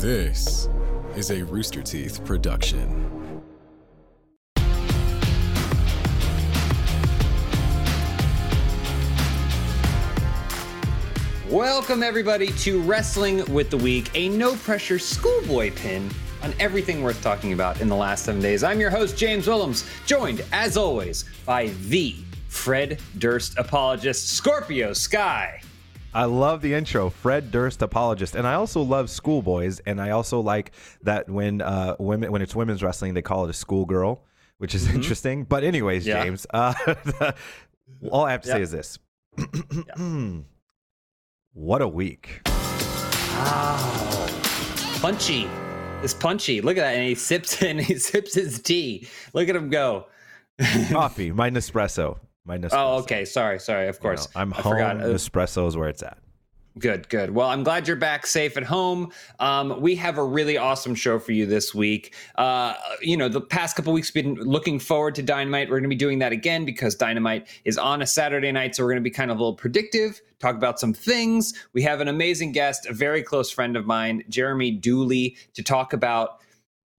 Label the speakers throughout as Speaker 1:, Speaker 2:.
Speaker 1: This is a Rooster Teeth production.
Speaker 2: Welcome, everybody, to Wrestling with the Week, a no pressure schoolboy pin on everything worth talking about in the last seven days. I'm your host, James Willems, joined, as always, by the Fred Durst apologist, Scorpio Sky.
Speaker 3: I love the intro, Fred Durst apologist, and I also love schoolboys, and I also like that when uh, women when it's women's wrestling, they call it a schoolgirl, which is interesting. But anyways,
Speaker 2: Yeah.
Speaker 3: James, uh, all I have to say is this: what a week!
Speaker 2: Punchy. It's punchy. Look at that. And he sips and he sips his tea. Look at him go.
Speaker 3: Coffee, my Nespresso, my Nespresso.
Speaker 2: Oh, okay. Sorry, sorry. Of
Speaker 3: You
Speaker 2: course.
Speaker 3: know, I'm
Speaker 2: I
Speaker 3: home.
Speaker 2: forgot. Uh,
Speaker 3: Nespresso is where it's at.
Speaker 2: Good, good. Well, I'm glad you're back safe at home. Um, we have a really awesome show for you this week. Uh, you know, the past couple weeks, we've been looking forward to Dynamite. We're going to be doing that again because Dynamite is on a Saturday night. So we're going to be kind of a little predictive, talk about some things. We have an amazing guest, a very close friend of mine, Jeremy Dooley, to talk about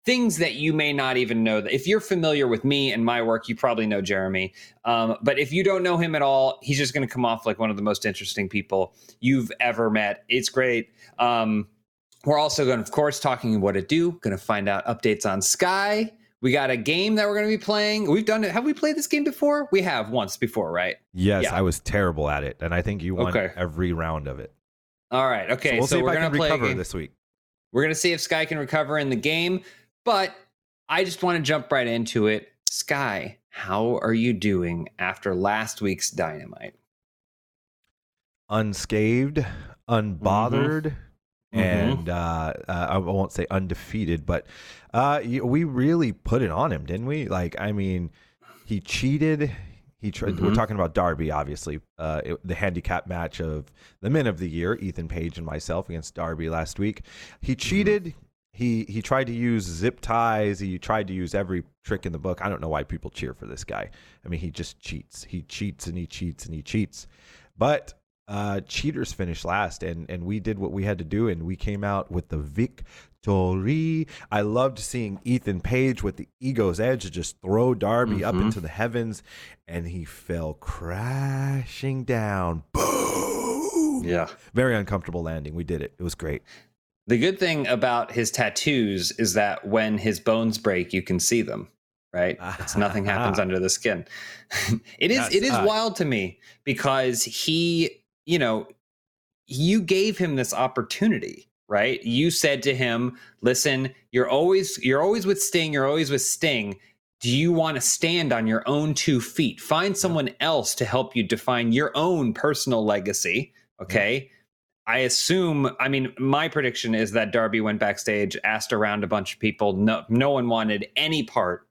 Speaker 2: things that you may not even know. That if you're familiar with me and my work, you probably know Jeremy. Um, but if you don't know him at all, he's just going to come off like one of the most interesting people you've ever met. It's great. Um, we're also going, of course, talking what it do. Going to find out updates on Sky. We got a game that we're going to be playing. We've done it. Have we played this game before? We have once before, right?
Speaker 3: Yes,
Speaker 2: Yeah.
Speaker 3: I was terrible at it, and I think you won
Speaker 2: Okay.
Speaker 3: every round of it.
Speaker 2: All right. Okay.
Speaker 3: so we'll if
Speaker 2: we're going to play
Speaker 3: recover this week.
Speaker 2: We're going to see if Sky can recover in the game. But I just want to jump right into it. Sky, how are you doing after last week's Dynamite?
Speaker 3: unscathed, unbothered,
Speaker 2: Mm-hmm.
Speaker 3: and uh, uh, I won't say undefeated, but uh, we really put it on him, didn't we? Like, I mean, he cheated. He tried. We're
Speaker 2: Mhm.
Speaker 3: talking about Darby, obviously, uh, it- the handicap match of the men of the year, Ethan Page and myself against Darby last week. He cheated. He he tried to use zip ties. He tried to use every trick in the book. I don't know why people cheer for this guy. I mean, he just cheats. He cheats and he cheats and he cheats. But uh, cheaters finished last, and and we did what we had to do, and we came out with the victory. I loved seeing Ethan Page with the ego's edge to just throw Darby up
Speaker 2: Mhm.
Speaker 3: into the heavens, and he fell crashing down. Boom!
Speaker 2: Yeah.
Speaker 3: Very uncomfortable landing. We did it. It was great.
Speaker 2: The good thing about his tattoos is that when his bones break, you can see them. Right? It's nothing happens under the skin. it is
Speaker 3: Yes,
Speaker 2: it is wild to me because he, you know, you gave him this opportunity, right? You said to him, "Listen, you're always you're always with Sting, you're always with Sting. Do you want to stand on your own two feet? Find someone else to help you define your own personal legacy." Okay? I assume, I mean, my prediction is that Darby went backstage, asked around a bunch of people. No, no one wanted any part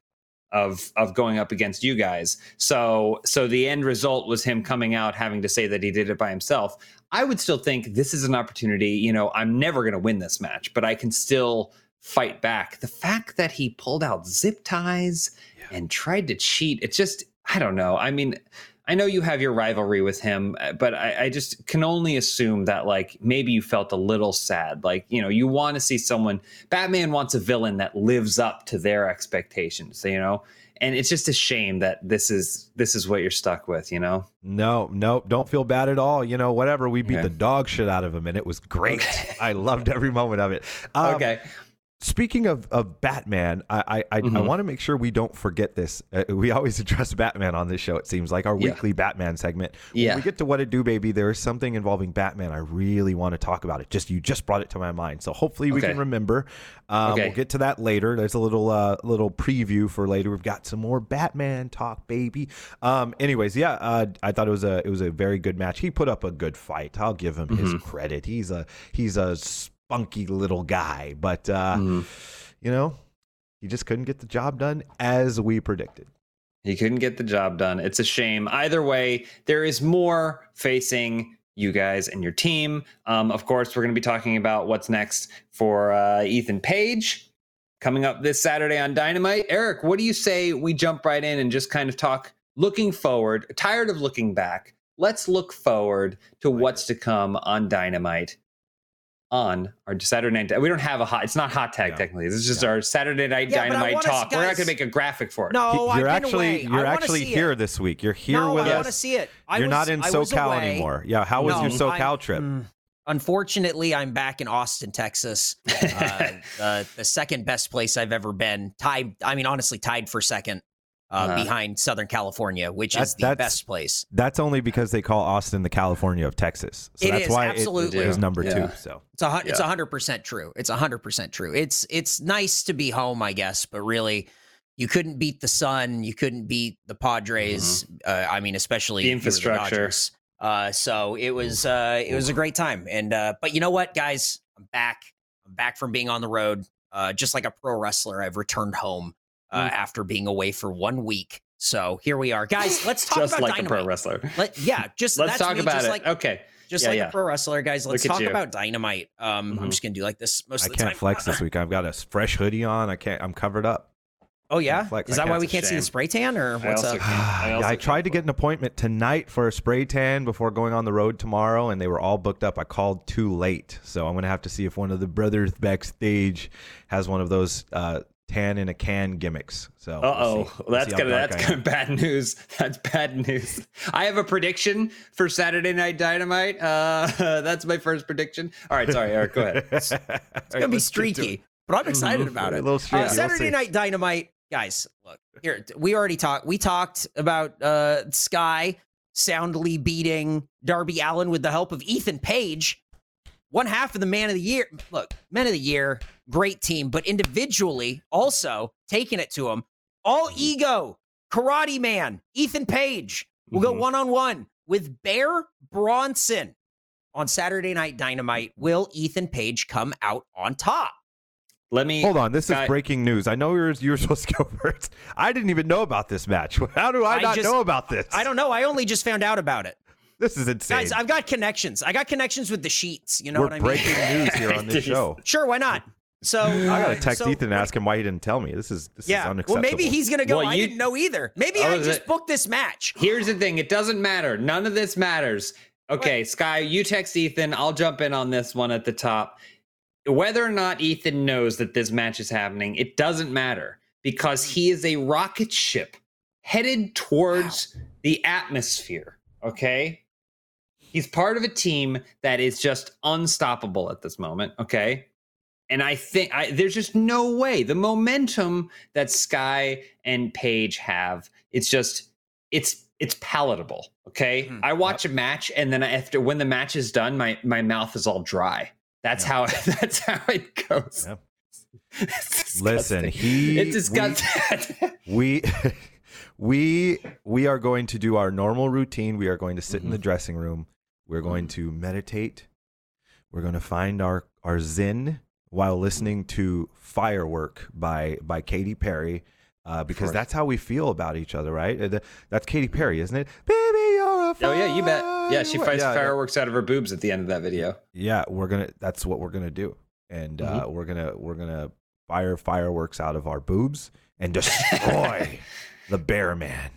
Speaker 2: of of going up against you guys. So, so the end result was him coming out having to say that he did it by himself. I would still think this is an opportunity. You know, I'm never going to win this match, but I can still fight back. The fact that he pulled out zip ties and tried to cheat, it's just, I don't know. I mean, I know you have your rivalry with him, uh, but I, I just can only assume that like maybe you felt a little sad. Like, you know, you want to see someone Batman wants a villain that lives up to their expectations, you know? And it's just a shame that this is this is what you're stuck with, you know?
Speaker 3: No, no, don't feel bad at all. You know, whatever. We beat the dog shit out of him, and it was great. I loved every moment of it. Um,
Speaker 2: okay.
Speaker 3: Speaking of, of Batman, I I, I, I want to make sure we don't forget this. Uh, we always address Batman on this show. It seems like our
Speaker 2: Yeah.
Speaker 3: weekly Batman segment. When
Speaker 2: Yeah.
Speaker 3: we get to what it do, baby, there is something involving Batman. I really want to talk about it. Just you just brought it to my mind, so hopefully we
Speaker 2: Okay.
Speaker 3: can remember. Um,
Speaker 2: Okay.
Speaker 3: We'll get to that later. There's a little uh, little preview for later. We've got some more Batman talk, baby. Um, anyways, yeah, uh, I thought it was a it was a very good match. He put up a good fight. I'll give him his
Speaker 2: Mm-hmm.
Speaker 3: credit. He's a he's a spunky little guy, but. Uh,
Speaker 2: Mhm.
Speaker 3: you know, he just couldn't get the job done as we predicted.
Speaker 2: He couldn't get the job done. It's a shame. Either way, there is more facing you guys and your team. Um, of course, we're going to be talking about what's next for uh, Ethan Page coming up this Saturday on Dynamite. Eric, what do you say we jump right in and just kind of talk looking forward? Tired of looking back. Let's look forward to what's to come on Dynamite. On our Saturday night. We don't have a hot. It's not hot tag
Speaker 3: Yeah.
Speaker 2: technically. This is just
Speaker 3: Yeah.
Speaker 2: our Saturday night
Speaker 4: Yeah,
Speaker 2: dynamite
Speaker 4: wanna see-
Speaker 2: talk. We're not going to make a graphic for it.
Speaker 4: No, I've
Speaker 3: you're
Speaker 4: been
Speaker 3: actually
Speaker 4: away.
Speaker 3: You're
Speaker 4: wanna
Speaker 3: actually here
Speaker 4: It.
Speaker 3: this week. You're here
Speaker 4: no,
Speaker 3: with
Speaker 4: I
Speaker 3: us.
Speaker 4: want to see it. I
Speaker 3: You're
Speaker 4: was-
Speaker 3: not in SoCal
Speaker 4: away.
Speaker 3: anymore. Yeah, how was
Speaker 4: No,
Speaker 3: your SoCal
Speaker 4: I-
Speaker 3: trip?
Speaker 4: Mm, Unfortunately, I'm back in Austin, Texas. Uh, the, the second best place I've ever been. Tied, I mean, honestly, tied for second uh,
Speaker 2: Uh-huh.
Speaker 4: behind Southern California, which
Speaker 3: That-
Speaker 4: is the
Speaker 3: that's-
Speaker 4: best place.
Speaker 3: That's only because they call Austin the California of Texas. So
Speaker 4: It
Speaker 3: that's
Speaker 4: is,
Speaker 3: why
Speaker 4: absolutely.
Speaker 3: it is number
Speaker 2: Yeah.
Speaker 3: two. So
Speaker 4: It's a hu- it's a
Speaker 2: Yeah.
Speaker 4: hundred percent true. It's a hundred percent true. It's it's nice to be home, I guess, but really, you couldn't beat the Sun. You couldn't beat the Padres. Uh, I mean, especially
Speaker 2: The
Speaker 4: if you were
Speaker 2: infrastructure.
Speaker 4: Dodgers. Uh, so it was uh, it was a great time. And uh, but you know what, guys, I'm back. I'm back from being on the road. Uh, just like a pro wrestler, I've returned home uh,
Speaker 2: Mm.
Speaker 4: after being away for one week. So here we are, guys. Let's talk
Speaker 2: just
Speaker 4: about
Speaker 2: like
Speaker 4: Dynamite.
Speaker 2: a pro wrestler.
Speaker 4: Let, yeah, just
Speaker 2: Let's
Speaker 4: that's
Speaker 2: talk
Speaker 4: me,
Speaker 2: about
Speaker 4: just
Speaker 2: it.
Speaker 4: Like,
Speaker 2: okay.
Speaker 4: just
Speaker 2: Yeah,
Speaker 4: like
Speaker 2: yeah.
Speaker 4: a pro wrestler, guys. Let's talk
Speaker 2: you.
Speaker 4: about Dynamite. Um,
Speaker 2: Mhm.
Speaker 4: I'm just gonna do like this most
Speaker 3: I
Speaker 4: of the
Speaker 3: can't
Speaker 4: time.
Speaker 3: flex this week. I've got a fresh hoodie on. I can't. I'm covered up.
Speaker 4: Oh yeah,
Speaker 3: flex.
Speaker 4: is
Speaker 3: I
Speaker 4: that why we can't see the spray tan or what's
Speaker 2: also
Speaker 4: up?
Speaker 2: I
Speaker 3: I tried to get an appointment tonight for a spray tan before going on the road tomorrow, and they were all booked up. I called too late, so I'm gonna have to see if one of the brothers backstage has one of those uh, tan in a can gimmicks. So, we'll
Speaker 2: Uh oh.
Speaker 3: We'll
Speaker 2: that's gonna that's gonna bad news. That's bad news. I have a prediction for Saturday Night Dynamite. Uh, that's my first prediction. All right, sorry, Eric, go ahead.
Speaker 4: It's gonna be streaky, but I'm excited about it.
Speaker 3: A little streaky.
Speaker 4: Uh,
Speaker 3: we'll
Speaker 4: Saturday. Night Dynamite, guys. Look here. We already talked. We talked about uh, Sky soundly beating Darby Allin with the help of Ethan Page. One half of the Man of the Year. Look, Men of the Year, great team, but individually also taking it to him. All ego, Karate Man, Ethan Page will go
Speaker 2: Mhm.
Speaker 4: one on one with Bear Bronson on Saturday Night Dynamite. Will Ethan Page come out on top?
Speaker 2: Let me
Speaker 3: Hold on, this
Speaker 2: Guy-
Speaker 3: is breaking news. I know you were, you were supposed to go first. I didn't even know about this match. How do I,
Speaker 4: I
Speaker 3: not
Speaker 4: just-
Speaker 3: know about this?
Speaker 4: I don't know. I only just found out about it.
Speaker 3: This is insane.
Speaker 4: Guys, I've got connections. I got connections with the sheets. You know
Speaker 3: We're
Speaker 4: what I mean?
Speaker 3: breaking news here on this show.
Speaker 4: Sure, why not? So
Speaker 3: I gotta
Speaker 4: uh,
Speaker 3: text
Speaker 4: so-
Speaker 3: Ethan and ask him why he didn't tell me. This is this is
Speaker 4: Yeah,
Speaker 3: unacceptable.
Speaker 4: well, maybe he's gonna go.
Speaker 2: Well,
Speaker 4: I didn't know either. Maybe
Speaker 2: Oh,
Speaker 4: I just
Speaker 2: it-
Speaker 4: booked this match.
Speaker 2: Here's the thing. It doesn't matter. None of this matters. Okay, Sky, you text Ethan. I'll jump in on this one at the top. Whether or not Ethan knows that this match is happening, it doesn't matter because he is a rocket ship headed towards the atmosphere. Okay. He's part of a team that is just unstoppable at this moment. Okay. And I think I, there's just no way the momentum that Sky and Page have. It's just it's it's palatable. Okay,
Speaker 4: Mhm.
Speaker 2: I watch a match and then after when the match is done, my my mouth is all dry. That's how that's how it goes.
Speaker 3: Yep. Listen, he
Speaker 2: it's disgusting.
Speaker 3: we we we are going to do our normal routine. We are going to sit in the
Speaker 2: Mm-hmm.
Speaker 3: dressing room. We're going to meditate. We're going to find our our zen while listening to Firework by by Katy Perry. Uh, because that's how we feel about each other, right? Uh, That's Katy Perry, isn't it? Baby, you're a
Speaker 2: oh yeah, you bet. Yeah, she fights
Speaker 3: Yeah, yeah.
Speaker 2: fireworks out of her boobs at the end of that video.
Speaker 3: Yeah, we're gonna. That's what we're gonna do, and uh,
Speaker 2: Mm-hmm.
Speaker 3: we're gonna we're gonna fire fireworks out of our boobs and destroy the Bear Man.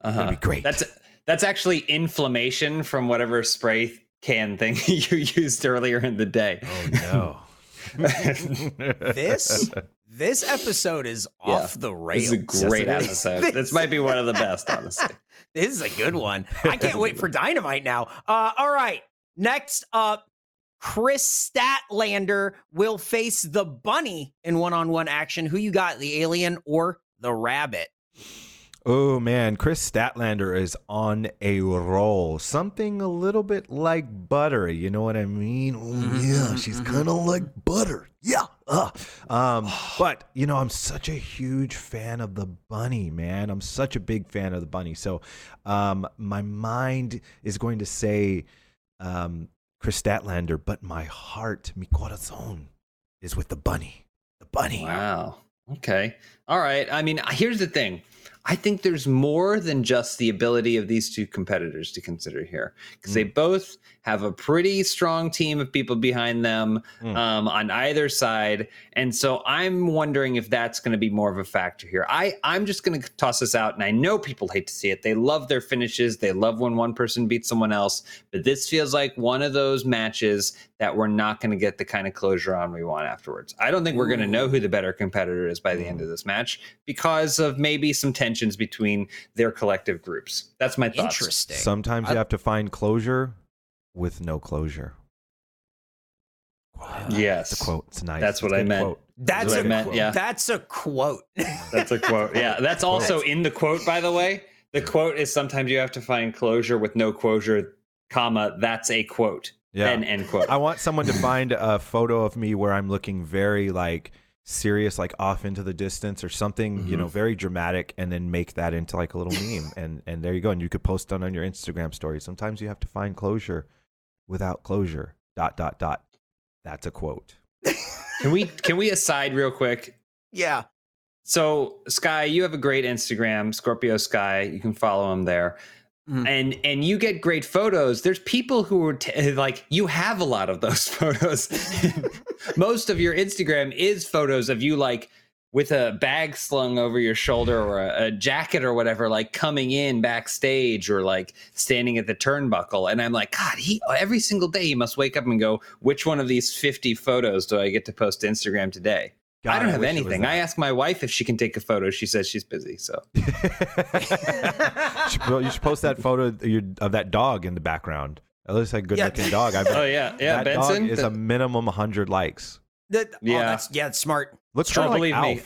Speaker 2: Uh-huh.
Speaker 3: That'd be great.
Speaker 2: That's that's actually inflammation from whatever spray can thing you used earlier in the day.
Speaker 3: Oh no!
Speaker 4: This this episode is
Speaker 2: Yeah.
Speaker 4: off the rails.
Speaker 2: This is a great
Speaker 3: Yes,
Speaker 2: episode.
Speaker 4: This-
Speaker 2: This might be one of the best, honestly.
Speaker 4: This is a good one. I can't wait for Dynamite now. Uh, all right. Next up, Kris Statlander will face the bunny in one on one action. Who you got, the alien or the rabbit?
Speaker 3: Oh man, Kris Statlander is on a roll. Something a little bit like butter. You know what I mean? Oh
Speaker 4: Mhm,
Speaker 3: yeah, she's
Speaker 4: mhm,
Speaker 3: kind of like butter. Yeah. Uh. Um. but you know, I'm such a huge fan of the bunny, man. I'm such a big fan of the bunny. So, um, my mind is going to say, um, Kris Statlander, but my heart, mi corazón, is with the bunny. The bunny.
Speaker 2: Wow. Okay. All right. I mean, here's the thing. I think there's more than just the ability of these two competitors to consider here because they mm. both have a pretty strong team of people behind them
Speaker 3: Mm.
Speaker 2: um, on either side, and so I'm wondering if that's going to be more of a factor here. I I'm just going to toss this out, and I know people hate to see it. They love their finishes. They love when one person beats someone else, but this feels like one of those matches that we're not going to get the kind of closure on we want afterwards. I don't think we're going to know who the better competitor is by the end of this match because of maybe some tensions between their collective groups. That's my thoughts.
Speaker 4: Interesting.
Speaker 3: Sometimes you have to find closure with no closure.
Speaker 2: Yes.
Speaker 3: It's a quote. It's nice.
Speaker 2: That's what
Speaker 3: a
Speaker 2: I
Speaker 3: good
Speaker 2: meant.
Speaker 3: quote.
Speaker 4: That's
Speaker 2: what I
Speaker 4: a
Speaker 2: meant,
Speaker 4: quote.
Speaker 2: yeah.
Speaker 4: That's a quote.
Speaker 2: That's a quote. Yeah, that's also in the quote, by the way. The quote is sometimes you have to find closure with no closure, comma. That's a quote.
Speaker 3: Yeah.
Speaker 2: End, end quote.
Speaker 3: I want someone to find a photo of me where I'm looking very like serious, like off into the distance or something, you know, mm-hmm. very dramatic, and then make that into like a little meme. And and there you go. And you could post it on your Instagram story. Sometimes you have to find closure without closure. Dot dot dot. That's a quote.
Speaker 2: Can we can we aside real quick?
Speaker 4: yeah.
Speaker 2: So Sky, you have a great Instagram, Scorpio Sky. You can follow him there.
Speaker 4: Mhm.
Speaker 2: And and you get great photos. There's people who are t- like you have a lot of those photos. Most of your Instagram is photos of you like with a bag slung over your shoulder or a, a jacket or whatever, like coming in backstage or like standing at the turnbuckle. And I'm like, God, he every single day he must wake up and go, which one of these 50 photos do I get to post to Instagram today?
Speaker 3: God,
Speaker 2: I don't have
Speaker 3: wish it was
Speaker 2: anything. I
Speaker 3: that.
Speaker 2: asked my wife if she can take a photo. She says she's busy. So
Speaker 3: you, should, you should post that photo of, that dog in the background. That looks like a good
Speaker 4: Yeah.
Speaker 3: looking dog. I bet
Speaker 2: Oh yeah, yeah.
Speaker 3: that
Speaker 2: Benson
Speaker 3: dog is a minimum 100 likes.
Speaker 4: That, oh,
Speaker 2: Yeah.
Speaker 4: that's, yeah, it's smart.
Speaker 3: Looks
Speaker 2: Sure,
Speaker 3: kind of like
Speaker 2: believe me.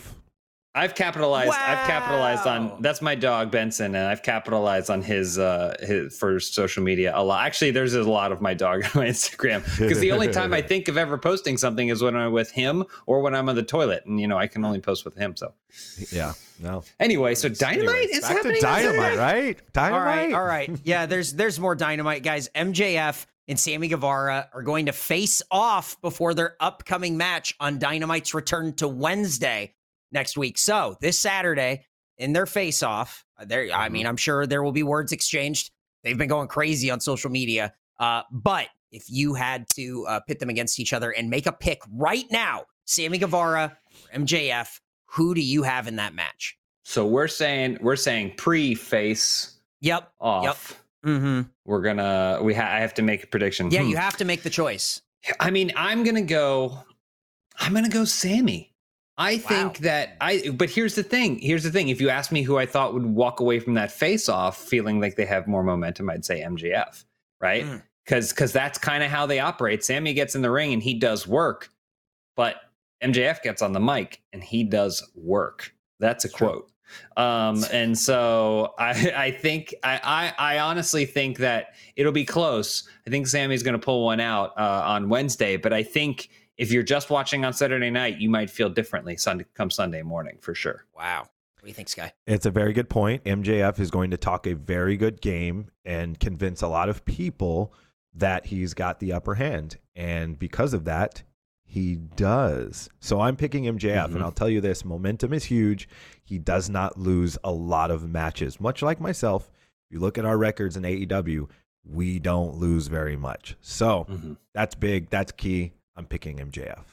Speaker 2: I've capitalized. I've capitalized on. That's my dog Benson, and I've capitalized on his uh his for social media a lot. Actually, there's a lot of my dog on my Instagram because the only time I think of ever posting something is when I'm with him or when I'm on the toilet, and you know I can only post with him. So
Speaker 3: Yeah. No.
Speaker 2: anyway, so dynamite
Speaker 3: Anyways,
Speaker 2: is
Speaker 3: back to
Speaker 2: happening. on
Speaker 3: dynamite, right?
Speaker 4: All
Speaker 3: Dynamite.
Speaker 4: right, all right. Yeah, there's there's more dynamite, guys. MJF and Sammy Guevara are going to face off before their upcoming match on Dynamite's return to Wednesday next week. So this Saturday in their face off, there. I mean, I'm sure there will be words exchanged. They've been going crazy on social media. Uh, but if you had to uh, pit them against each other and make a pick right now, Sammy Guevara, or MJF, who do you have in that match?
Speaker 2: So we're saying we're saying pre face
Speaker 4: Yep.
Speaker 2: off.
Speaker 4: Mm-hmm.
Speaker 2: We're gonna we ha- I have to make a prediction.
Speaker 4: Yeah,
Speaker 2: Hmm.
Speaker 4: you have to make the choice.
Speaker 2: I mean, I'm gonna go. I'm gonna go Sammy. I think that I. But here's the thing. Here's the thing. If you ask me who I thought would walk away from that face off feeling like they have more momentum, I'd say MJF. Right?
Speaker 4: Mm.
Speaker 2: Because because that's kind of how they operate. Sammy gets in the ring and he does work, but MJF gets on the mic and he does work. That's a
Speaker 3: True.
Speaker 2: quote. Um, and so I, I think I, I, I honestly think that it'll be close. I think Sammy's going to pull one out uh, on Wednesday, but I think if you're just watching on Saturday night, you might feel differently Sunday come Sunday morning for sure.
Speaker 4: Wow. What do you think, Sky?
Speaker 3: It's a very good point. MJF is going to talk a very good game and convince a lot of people that he's got the upper hand. And because of that, he does. So I'm picking MJF,
Speaker 2: Mhm.
Speaker 3: and I'll tell you this momentum is huge. He does not lose a lot of matches, much like myself. If you look at our records in AEW, we don't lose very much. So
Speaker 2: Mm-hmm.
Speaker 3: that's big. That's key. I'm picking MJF.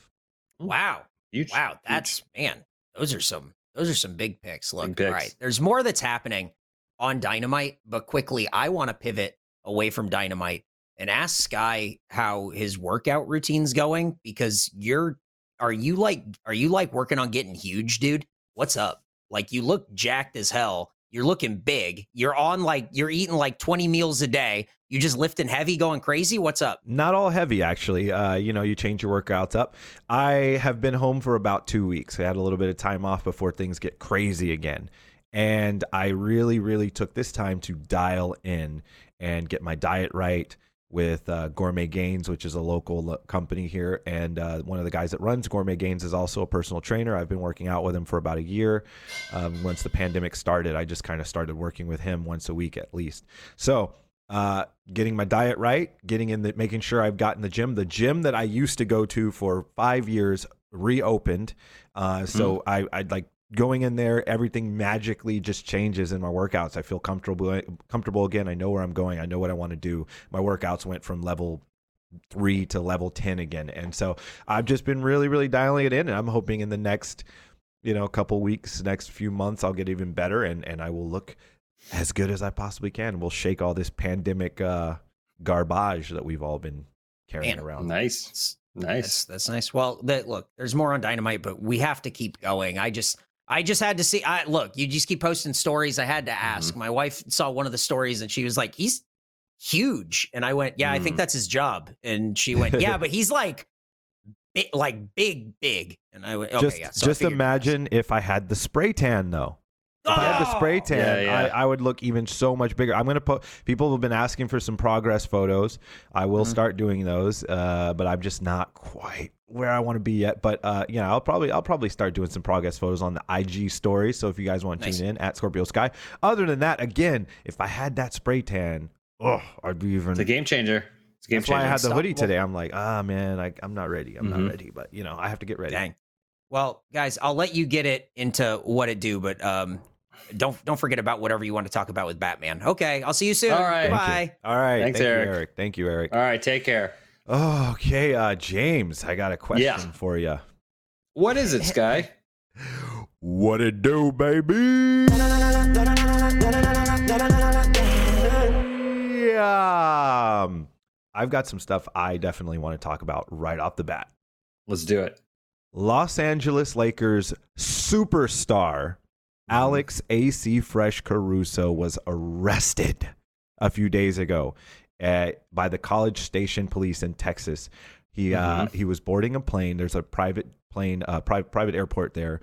Speaker 4: Wow.
Speaker 2: Huge,
Speaker 4: Wow.
Speaker 2: huge.
Speaker 4: That's man, those are some those are some big picks. Look,
Speaker 2: Big picks.
Speaker 4: all right. There's more that's happening on Dynamite, but quickly, I want to pivot away from Dynamite and ask Sky how his workout routine's going because you're are you like are you like working on getting huge, dude? What's up? Like you look jacked as hell. You're looking big. You're on like you're eating like 20 meals a day. You just lifting heavy, going crazy. What's up?
Speaker 3: Not all heavy, actually. Uh, you know, you change your workouts up. I have been home for about two weeks. I had a little bit of time off before things get crazy again. And I really, really took this time to dial in and get my diet right with uh, Gourmet Gains, which is a local lo- company here. And uh, one of the guys that runs Gourmet Gains is also a personal trainer. I've been working out with him for about a year. Um, once the pandemic started, I just kind of started working with him once a week at least. So, uh, getting my diet right, getting in the, making sure I've gotten the gym. The gym that I used to go to for five years reopened. Uh, so I, I like going in there, everything magically just changes in my workouts. I feel comfortable comfortable again. I know where I'm going. I know what I want to do. My workouts went from level three to level ten again, and so I've just been really, really dialing it in. And I'm hoping in the next, you know, couple weeks, next few months, I'll get even better, and and I will look as good as I possibly can. We'll shake all this pandemic uh, garbage that we've all been carrying
Speaker 4: Man,
Speaker 3: around.
Speaker 2: Nice.
Speaker 4: That's,
Speaker 2: Nice.
Speaker 4: that's nice. Well, that look, there's more on Dynamite, but we have to keep going. I just I just had to see I look, you just keep posting stories. I had to ask. My wife saw one of the stories and she was like, He's huge. And I went, Yeah, I think
Speaker 3: Mm.
Speaker 4: that's his job. And she went, Yeah, but he's like big, like big, big. And I went, Okay,
Speaker 3: just
Speaker 4: yeah. So
Speaker 3: just
Speaker 4: figured it was-
Speaker 3: imagine if I had the spray tan though. If I had the spray
Speaker 4: Oh!
Speaker 3: tan,
Speaker 2: Yeah, yeah.
Speaker 3: I, I would look even so much bigger. I'm gonna put. People have been asking for some progress photos. I will
Speaker 4: Mhm.
Speaker 3: start doing those, uh, but I'm just not quite where I want to be yet. But uh, know, I'll probably I'll probably start doing some progress photos on the IG story. So if you guys want to
Speaker 4: Nice.
Speaker 3: tune in at Scorpio Sky. Other than that, again, if I had that spray tan, oh, I'd be even.
Speaker 2: It's a game changer. It's a game
Speaker 3: That's why I had the hoodie today. I'm like, ah, man, I, I'm not ready. I'm
Speaker 2: Mhm.
Speaker 3: not ready. But you know, I have to get ready.
Speaker 4: Dang. Well, guys, I'll let you get it into what it do, but um don't don't forget about whatever you want to talk about with Batman. Okay, I'll see you soon.
Speaker 2: All right.
Speaker 4: Bye.
Speaker 3: All right.
Speaker 2: Thanks,
Speaker 3: Thank
Speaker 2: Eric.
Speaker 3: you, Eric. Thank you, Eric.
Speaker 2: All right. Take care.
Speaker 3: Oh, okay, uh, James, I got a question
Speaker 2: Yeah.
Speaker 3: for you.
Speaker 2: What is it, Sky?
Speaker 3: What it do, baby? Yeah. Um, I've got some stuff I definitely want to talk about right off the bat.
Speaker 2: Let's do it.
Speaker 3: Los Angeles Lakers superstar Alex AC Fresh Caruso was arrested a few days ago uh, by the College Station Police in Texas. He uh, he was boarding a plane. There's a private plane, uh, private private airport there,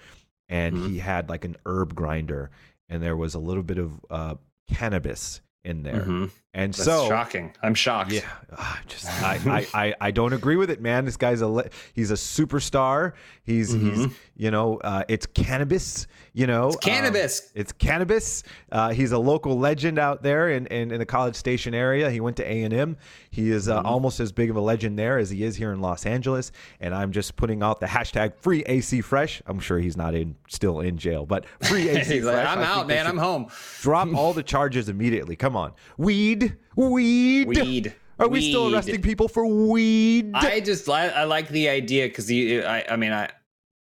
Speaker 3: and
Speaker 2: Mhm.
Speaker 3: he had like an herb grinder, and there was a little bit of uh, cannabis in there.
Speaker 2: Mhm.
Speaker 3: And
Speaker 2: That's
Speaker 3: so
Speaker 2: shocking. I'm shocked.
Speaker 3: yeah, ah, just I, I, I, I don't agree with it, man. This guy's a he's a superstar. He's he's
Speaker 2: Mhm.
Speaker 3: you know uh, it's cannabis. You know,
Speaker 2: It's cannabis.
Speaker 3: Um, it's cannabis. Uh, he's a local legend out there in, in, in the College Station area. He went to A and M. He is uh,
Speaker 2: Mm-hmm.
Speaker 3: almost as big of a legend there as he is here in Los Angeles. And I'm just putting out the hashtag free AC Fresh. I'm sure he's not in still in jail, but free AC
Speaker 2: He's like, I'm out, man. I'm home.
Speaker 3: Drop all the charges immediately. Come on, weed, weed,
Speaker 2: Weed.
Speaker 3: Are we still arresting people for weed?
Speaker 2: I just I, I like the idea because you I I mean I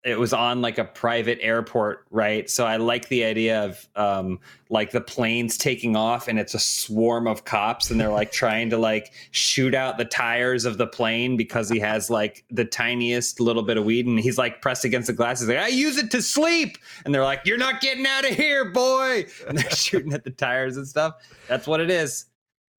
Speaker 2: it was on like a private airport right? So I like the idea of um like the planes taking off and it's a swarm of cops and they're like trying to like shoot out the tires of the plane because he has like the tiniest little bit of weed and he's like pressed against the glass. He's like I use it to sleep. And they're like you're not getting out of here boy. And they're shooting at the tires and stuff. That's what it is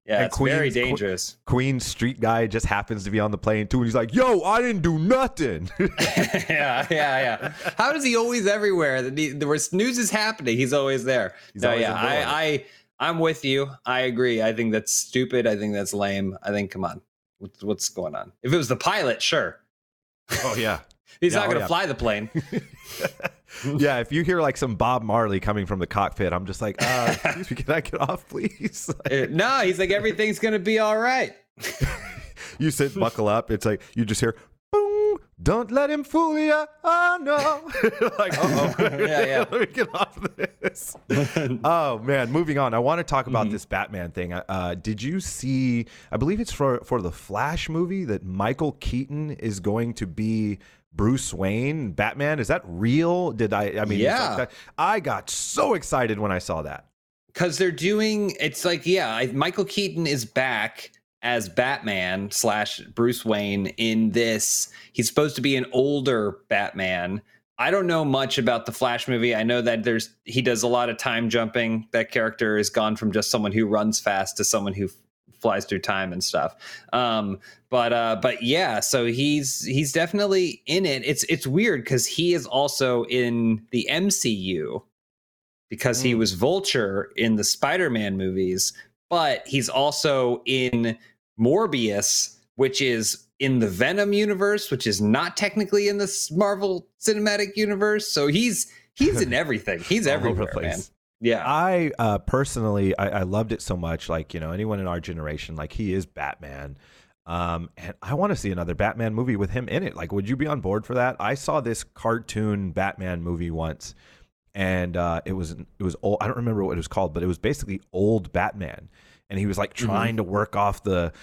Speaker 2: yeah it's very
Speaker 3: Queens- Que-
Speaker 2: dangerous
Speaker 3: Queen Street guy just happens to be on the plane too, and he's like, "Yo, I didn't do nothing."
Speaker 2: yeah, yeah, yeah. How is he always everywhere? The, the, the where news is happening, he's always there.
Speaker 3: He's
Speaker 2: no,
Speaker 3: always
Speaker 2: yeah. I, I, I'm with you. I agree. I think that's stupid. I think that's lame. I think, come on, what's, what's going on? If it was the pilot, sure,
Speaker 3: oh yeah,
Speaker 2: he's
Speaker 3: Yeah,
Speaker 2: not
Speaker 3: oh,
Speaker 2: going to
Speaker 3: yeah.
Speaker 2: fly the plane.
Speaker 3: yeah. If you hear like some Bob Marley coming from the cockpit, I'm just like, uh, me, can I get off, please?
Speaker 2: Uh, no, he's like everything's going to be all right.
Speaker 3: you sit, buckle up. It's like you just hear, boom. Don't let him fool you. Oh no! like, oh,
Speaker 2: Yeah, yeah.
Speaker 3: Let me get off this. oh man, moving on. I want to talk
Speaker 2: Mm-hmm.
Speaker 3: about this Batman thing. Uh, did you see? I believe it's for for the Flash movie that Michael Keaton is going to be Bruce Wayne, Batman. Is that real? Did I? I mean,
Speaker 2: Yeah.
Speaker 3: that- I got so excited when I saw that.
Speaker 2: because they're doing it's like yeah I, michael keaton is back as batman slash bruce wayne in this he's supposed to be an older batman i don't know much about the flash movie i know that there's he does a lot of time jumping that character has gone from just someone who runs fast to someone who flies through time and stuff um but uh but yeah so he's he's definitely in it it's it's weird because he is also in the mcu because he
Speaker 3: Mm.
Speaker 2: was Vulture in the Spider-Man movies, but he's also in Morbius, which is in the Venom universe, which is not technically in the Marvel Cinematic Universe. So he's he's in everything. He's
Speaker 3: All over the
Speaker 2: everywhere, man. Yeah.
Speaker 3: I uh, personally, I, I loved it so much. Like you know, anyone in our generation, like he is Batman, um, and I want to see another Batman movie with him in it. Like, would you be on board for that? I saw this cartoon Batman movie once, and uh, it was it was old. I don't remember what it was called, but it was basically old Batman, and he was like
Speaker 2: Mm-hmm.
Speaker 3: trying to work off the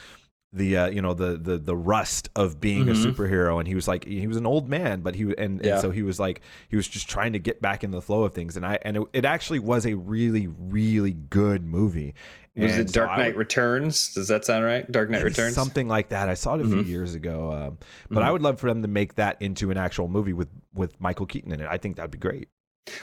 Speaker 3: the uh, you know the the the rust of being
Speaker 2: Mhm.
Speaker 3: a superhero and he was like he was an old man but he and,
Speaker 2: Yeah.
Speaker 3: and so he was like he was just trying to get back in the flow of things and I and it, it actually was a really really good movie
Speaker 2: Was
Speaker 3: And
Speaker 2: it Dark
Speaker 3: I
Speaker 2: Knight
Speaker 3: would-
Speaker 2: Returns? Does that sound right? Dark Knight Returns.
Speaker 3: something like that I saw it a few
Speaker 2: Mhm.
Speaker 3: years ago um, but I would love for them to make that into an actual movie with with Michael Keaton in it I think that'd be great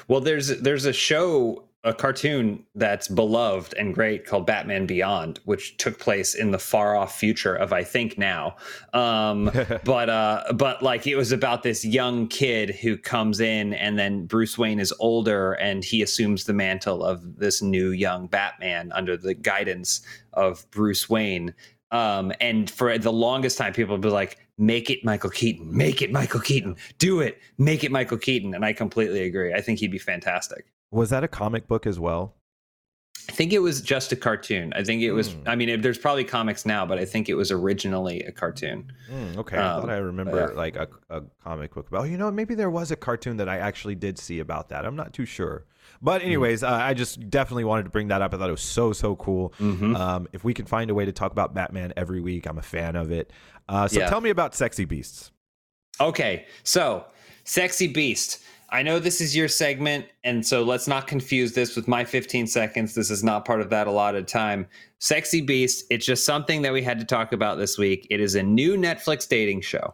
Speaker 2: Well, there's there's a show, a cartoon that's beloved and great called Batman Beyond, which took place in the far off future of I think now. Um, but uh, but like it was about this young kid who comes in, and then Bruce Wayne is older, and he assumes the mantle of this new young Batman under the guidance of Bruce Wayne. Um, and for the longest time, people would be like, "Make it Michael Keaton, make it Michael Keaton, do it, make it Michael Keaton." And I completely agree. I think he'd be fantastic.
Speaker 3: Was that a comic book as well
Speaker 2: I think it was just a cartoon. I think it was.
Speaker 3: Hmm.
Speaker 2: I mean, it, there's probably comics now, but I think it was originally a cartoon.
Speaker 3: Mm, okay, I
Speaker 2: Um,
Speaker 3: thought I remember
Speaker 2: yeah.
Speaker 3: like a, a comic book about. You know, maybe there was a cartoon that I actually did see about that. I'm not too sure. But
Speaker 2: Hmm.
Speaker 3: anyways, uh, I just definitely wanted to bring that up. I thought it was so so cool.
Speaker 2: Mhm.
Speaker 3: Um, if we can find a way to talk about Batman every week, I'm a fan of it. Uh, so
Speaker 2: Yeah.
Speaker 3: tell me about Sexy Beasts.
Speaker 2: Okay, so sexy beast. I know this is your segment, and so let's not confuse this with my 15 seconds. This is not part of that allotted time. Sexy Beast, it's just something that we had to talk about this week. It is a new Netflix dating show.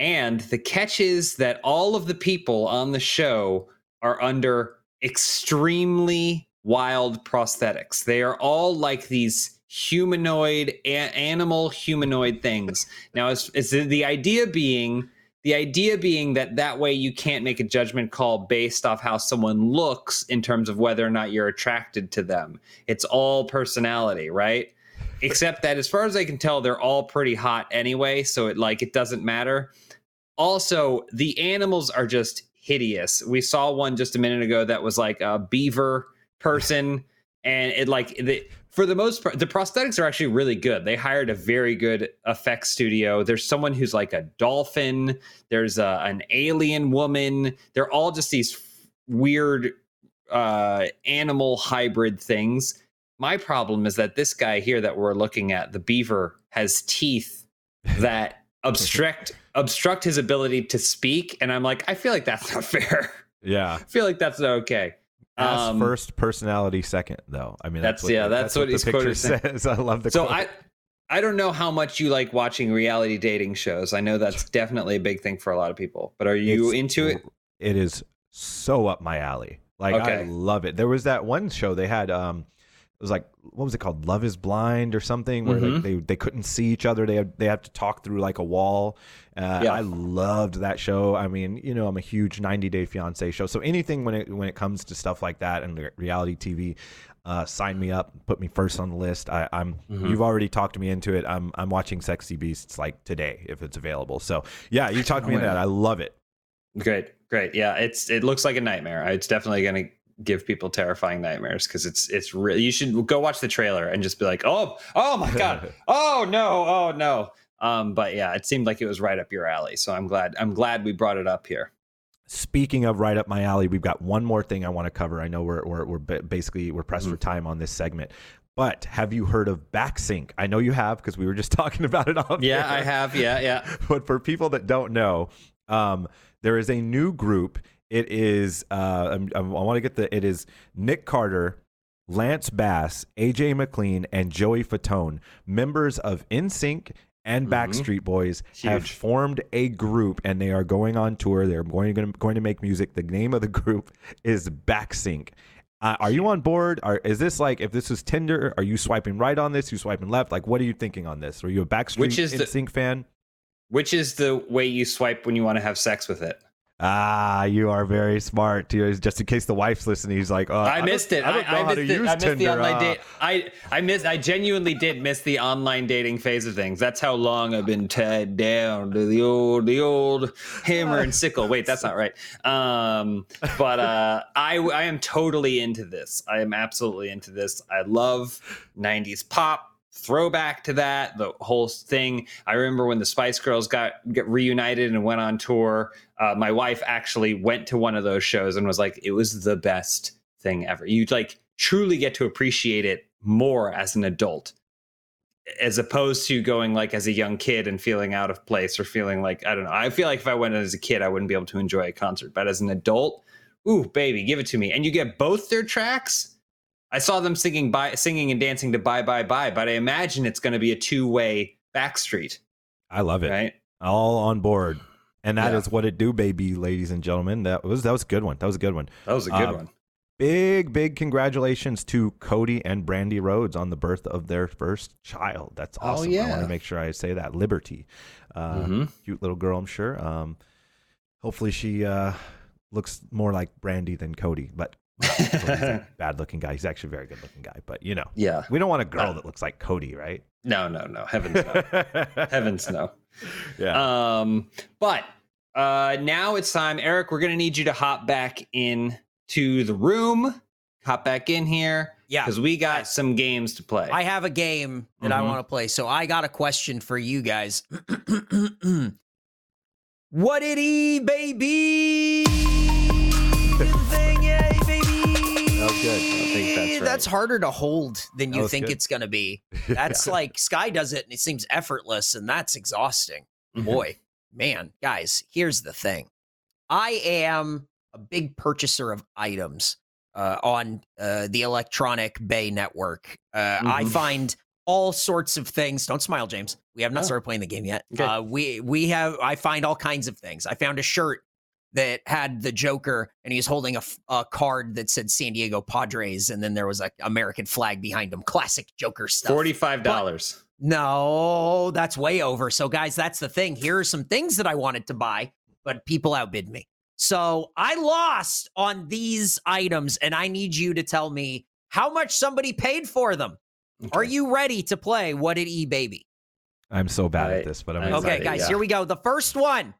Speaker 2: And the catch is that all of the people on the show are under extremely wild prosthetics. They are all like these humanoid, a- animal humanoid things. Now, it's, it's the, the idea being the idea being that that way you can't make a judgment call based off how someone looks in terms of whether or not you're attracted to them. It's all personality, right? Except that as far as I can tell, they're all pretty hot anyway, so it like it doesn't matter. Also, the animals are just hideous. We saw one just a minute ago that was like a beaver person, and it like the for the most part, the prosthetics are actually really good. They hired a very good effects studio. There's someone who's like a dolphin. There's a, an alien woman. They're all just these weird uh, animal hybrid things. My problem is that this guy here that we're looking at, the beaver, has teeth that obstruct obstruct his ability to speak, and I'm like, I feel like that's not fair.
Speaker 3: Yeah.
Speaker 2: I feel like that's not okay.
Speaker 3: Ass
Speaker 2: Um,
Speaker 3: first, personality second, though. I mean, that's,
Speaker 2: That's-
Speaker 3: what,
Speaker 2: yeah, that's what
Speaker 3: the
Speaker 2: he's
Speaker 3: picture says. I love the
Speaker 2: so
Speaker 3: quote.
Speaker 2: I I don't know how much you like watching reality dating shows. I know that's definitely a big thing for a lot of people. But are you
Speaker 3: It's
Speaker 2: into it?
Speaker 3: It is so up my alley. Like I love it. There was that one show they had. Um, was like what was it called? Love is Blind or something, where
Speaker 2: Mhm.
Speaker 3: like they they couldn't see each other. They had they have to talk through like a wall. Uh,
Speaker 2: Yeah.
Speaker 3: I loved that show. I mean, you know, I'm a huge 90 Day Fiance show. So anything when it when it comes to stuff like that and re- reality TV. Uh, sign me up, put me first on the list. I, I'm.
Speaker 2: Mhm.
Speaker 3: You've already talked me into it. I'm. I'm watching Sexy Beasts like today if it's available. So yeah, you talked me into that. I love it.
Speaker 2: Great, great. Yeah, it's it looks like a nightmare. It's definitely going to give people terrifying nightmares because it's it's really. You should go watch the trailer and just be like, oh, oh my god, oh no, oh no. Um, but yeah, it seemed like it was right up your alley. So I'm glad. I'm glad we brought it up here.
Speaker 3: Speaking of right up my alley, we've got one more thing I want to cover. I know we're we're, we're basically we're pressed for time on this segment, but have you heard of BackSync? I know you have because we were just talking about it off.
Speaker 2: Yeah, I have. Yeah, yeah.
Speaker 3: But for people that don't know, um, there is a new group. It is uh, I'm- I want to get the. It is Nick Carter, Lance Bass, AJ McLean, and Joey Fatone, members of NSYNC and
Speaker 2: Mhm.
Speaker 3: Backstreet Boys, have formed a group, and they are going on tour. They're going to going to make music. The name of the group is BackSync. Uh, are you on board? Are, is this like if this was Tinder? Are you swiping right on this? You swiping left? Like, what are you thinking on this? Are you a Backstreet
Speaker 2: Which is the-
Speaker 3: fan?
Speaker 2: Which is the way you swipe when you want to have sex with it?
Speaker 3: Ah, you are very smart. Just in case the wife's listening, he's like, oh,
Speaker 2: I
Speaker 3: don't-
Speaker 2: missed it.
Speaker 3: I know how
Speaker 2: missed it. I missed
Speaker 3: Tinder.
Speaker 2: the online
Speaker 3: uh,
Speaker 2: date. I I missed. I genuinely did miss the online dating phase of things. That's how long I've been tied down to the old the old hammer and sickle. Wait, that's not right. Um, but uh, I I am totally into this. I am absolutely into this. I love '90s pop. Throwback to that the whole thing. I remember when the spice girls got reunited and went on tour uh, my wife actually went to one of those shows and was like it was the best thing ever. You like truly get to appreciate it more as an adult as opposed to going like as a young kid and feeling out of place or feeling like i don't know. I feel like if i went as a kid i wouldn't be able to enjoy a concert but as an adult ooh baby give it to me. And you get both their tracks I saw them singing by singing and dancing to Bye Bye Bye, but I imagine it's going to be a two way backstreet,
Speaker 3: I love it.
Speaker 2: right?
Speaker 3: All on board. And that is
Speaker 2: Yeah.
Speaker 3: what it do, baby, ladies and gentlemen. That was that was a good one. That was a good one.
Speaker 2: That was a good
Speaker 3: Um,
Speaker 2: one.
Speaker 3: Big, big congratulations to Cody and Brandi Rhodes on the birth of their first child. That's
Speaker 2: Oh,
Speaker 3: awesome. I want to make sure I say that. Liberty. Uh,
Speaker 2: Mhm.
Speaker 3: Cute little girl, I'm sure. Um, hopefully she uh, looks more like Brandi than Cody, but bad looking guy. He's actually a very good looking guy, but you know,
Speaker 2: Yeah.
Speaker 3: we don't want a girl
Speaker 2: Uh,
Speaker 3: that looks like Cody, right?
Speaker 2: No, no, no. Heavens no. Heavens no.
Speaker 3: Yeah.
Speaker 2: Um, but uh, now it's time, Eric. We're gonna need you to hop back in to the room. Hop back in here
Speaker 4: Yeah.
Speaker 2: because we got
Speaker 4: Guys.
Speaker 2: some games to play.
Speaker 4: I have a game that I
Speaker 2: Mhm.
Speaker 4: want to play. So I got a question for you guys. what did he, baby?
Speaker 3: good.
Speaker 2: I think that's right.
Speaker 4: That's harder to hold than you think
Speaker 3: good.
Speaker 4: it's going to be. That's like Sky does it and it seems effortless, and that's exhausting.
Speaker 2: Mhm.
Speaker 4: Boy, man, guys, here's the thing. I am a big purchaser of items uh, on uh, the Electronic Bay Network. Uh, I
Speaker 2: Mhm.
Speaker 4: find all sorts of things. Don't smile, James. We have not
Speaker 2: Oh.
Speaker 4: started playing the game yet.
Speaker 2: Okay.
Speaker 4: Uh, we we have. I find all kinds of things. I found a shirt that had the Joker, and he was holding a card that said San Diego Padres, and then there was a American flag behind him. Classic Joker stuff.
Speaker 2: Forty-five dollars.
Speaker 4: No, that's way over. So, guys, that's the thing. Here are some things that I wanted to buy, but people outbid me. So I lost on these items, and I need you to tell me how much somebody paid for them. Are you ready to play What Did E Baby?
Speaker 3: I'm so bad
Speaker 2: I-
Speaker 3: at this, but I'm excited.
Speaker 4: Okay,
Speaker 2: excited,
Speaker 4: guys,
Speaker 2: yeah.
Speaker 4: here we go. The first one.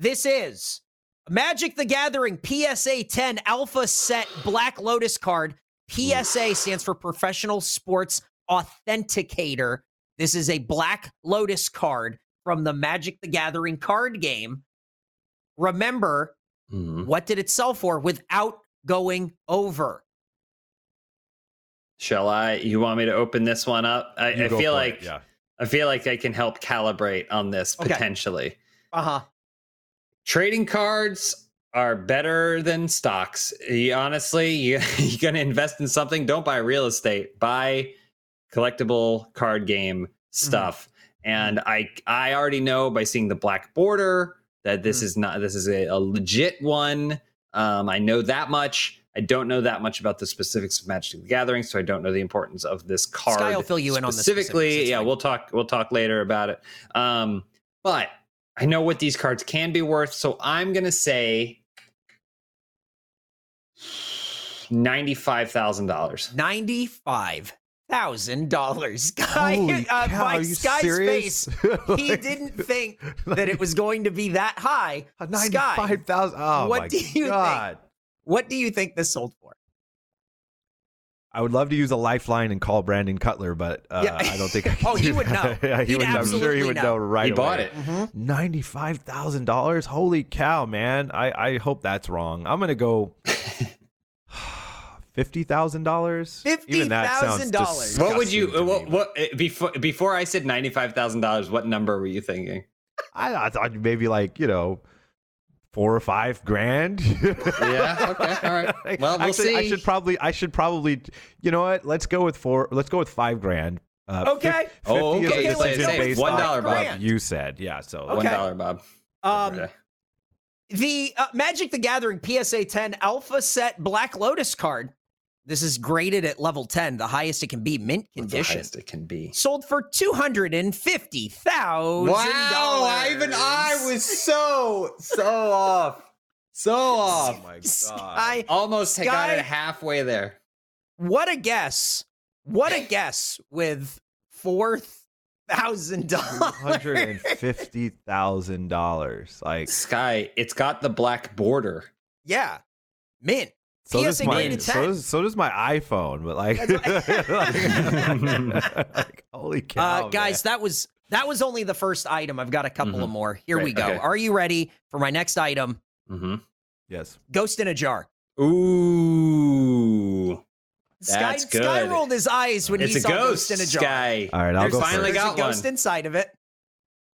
Speaker 4: This is Magic the Gathering PSA 10 Alpha Set Black Lotus card. PSA stands for Professional Sports Authenticator. This is a Black Lotus card from the Magic the Gathering card game. Remember,
Speaker 2: Mhm.
Speaker 4: what did it sell for without going over?
Speaker 2: Shall I? You want me to open this one up? I, I feel
Speaker 3: for it,
Speaker 2: like
Speaker 3: yeah.
Speaker 2: I feel like I can help calibrate on this
Speaker 4: Okay.
Speaker 2: potentially.
Speaker 4: Uh huh.
Speaker 2: Trading cards are better than stocks. You, honestly, you, you're going to invest in something. Don't buy real estate. Buy collectible card game stuff. And I I already know by seeing the black border that this
Speaker 4: Mhm.
Speaker 2: is not this is a, a legit one. Um, I know that much. I don't know that much about the specifics of Magic the Gathering, so I don't know the importance of this card.
Speaker 4: Sky will fill you in on the
Speaker 2: specifically. yeah, we'll talk. We'll talk later about it. Um, but I know what these cards can be worth, so I'm gonna say ninety-five thousand dollars.
Speaker 4: Ninety-five thousand dollars. Guy,
Speaker 3: Holy
Speaker 4: uh,
Speaker 3: cow,
Speaker 4: by Sky's
Speaker 3: serious?
Speaker 4: face, he didn't think that it was going to be that high. Sky,
Speaker 3: ninety-five thousand. Oh
Speaker 4: what
Speaker 3: my
Speaker 4: do you think?
Speaker 3: god!
Speaker 4: what do you think this sold for?
Speaker 3: I would love to use a lifeline and call Brandon Cutler, but uh,
Speaker 4: Yeah.
Speaker 3: I don't think I can.
Speaker 4: Oh,
Speaker 3: do
Speaker 4: he would
Speaker 3: that.
Speaker 4: know.
Speaker 3: yeah, he
Speaker 4: He'd
Speaker 3: would. I'm sure he would
Speaker 4: know.
Speaker 3: know right
Speaker 2: he bought
Speaker 3: away.
Speaker 2: it.
Speaker 3: Ninety-five thousand dollars. Holy cow, man! I I hope that's wrong. I'm gonna go. Fifty thousand dollars.
Speaker 4: $50,000.
Speaker 2: What would you? What, what eh, before before I said ninety-five thousand dollars? What number were you thinking?
Speaker 3: I, I thought maybe like you know, four or five grand.
Speaker 2: Yeah, okay, all right. Well, we'll
Speaker 3: Actually, I should probably. I should probably. You know what? Let's go with four. Let's go with five grand. Uh,
Speaker 4: Okay.
Speaker 3: fif-
Speaker 2: Oh,
Speaker 3: 50 is
Speaker 2: okay,
Speaker 3: the
Speaker 2: let's say-
Speaker 3: decision
Speaker 2: say $1 Bob.
Speaker 3: what You said, yeah. So
Speaker 2: One
Speaker 4: Okay.
Speaker 2: dollar, Bob.
Speaker 4: Um,
Speaker 2: Okay.
Speaker 4: the uh, Magic the Gathering PSA 10 Alpha Set Black Lotus card. This is graded at level 10, the highest it can be, mint
Speaker 2: The
Speaker 4: condition.
Speaker 2: highest it can be.
Speaker 4: Sold for two hundred and fifty thousand dollars.
Speaker 2: Wow, Ivan, I was so so off, so off.
Speaker 3: Oh my
Speaker 4: I
Speaker 2: Almost got it halfway there.
Speaker 4: what a guess! What a guess with four thousand
Speaker 3: hundred and
Speaker 4: dollars.
Speaker 3: fifty thousand dollars. Like
Speaker 2: Sky, it's got the black border.
Speaker 4: Yeah, mint.
Speaker 3: So does my so does, so does my iPhone, but like, like, like, holy cow,
Speaker 4: Uh, guys, that was that was only the first item. I've got a couple of
Speaker 2: Mhm.
Speaker 4: more. Here we go.
Speaker 2: okay.
Speaker 4: Are you ready for my next item?
Speaker 2: Mm-hmm.
Speaker 3: yes.
Speaker 4: Ghost in a jar.
Speaker 2: Ooh,
Speaker 4: Sky,
Speaker 2: That's
Speaker 4: Sky
Speaker 2: good.
Speaker 4: rolled his eyes when
Speaker 2: it's
Speaker 4: he
Speaker 2: a
Speaker 4: saw
Speaker 2: ghost
Speaker 4: Ghost in a jar.
Speaker 2: Sky.
Speaker 3: All right, I'll
Speaker 2: There's
Speaker 3: go
Speaker 2: finally
Speaker 3: first.
Speaker 4: There's
Speaker 2: got
Speaker 4: a ghost
Speaker 2: one.
Speaker 4: inside of it.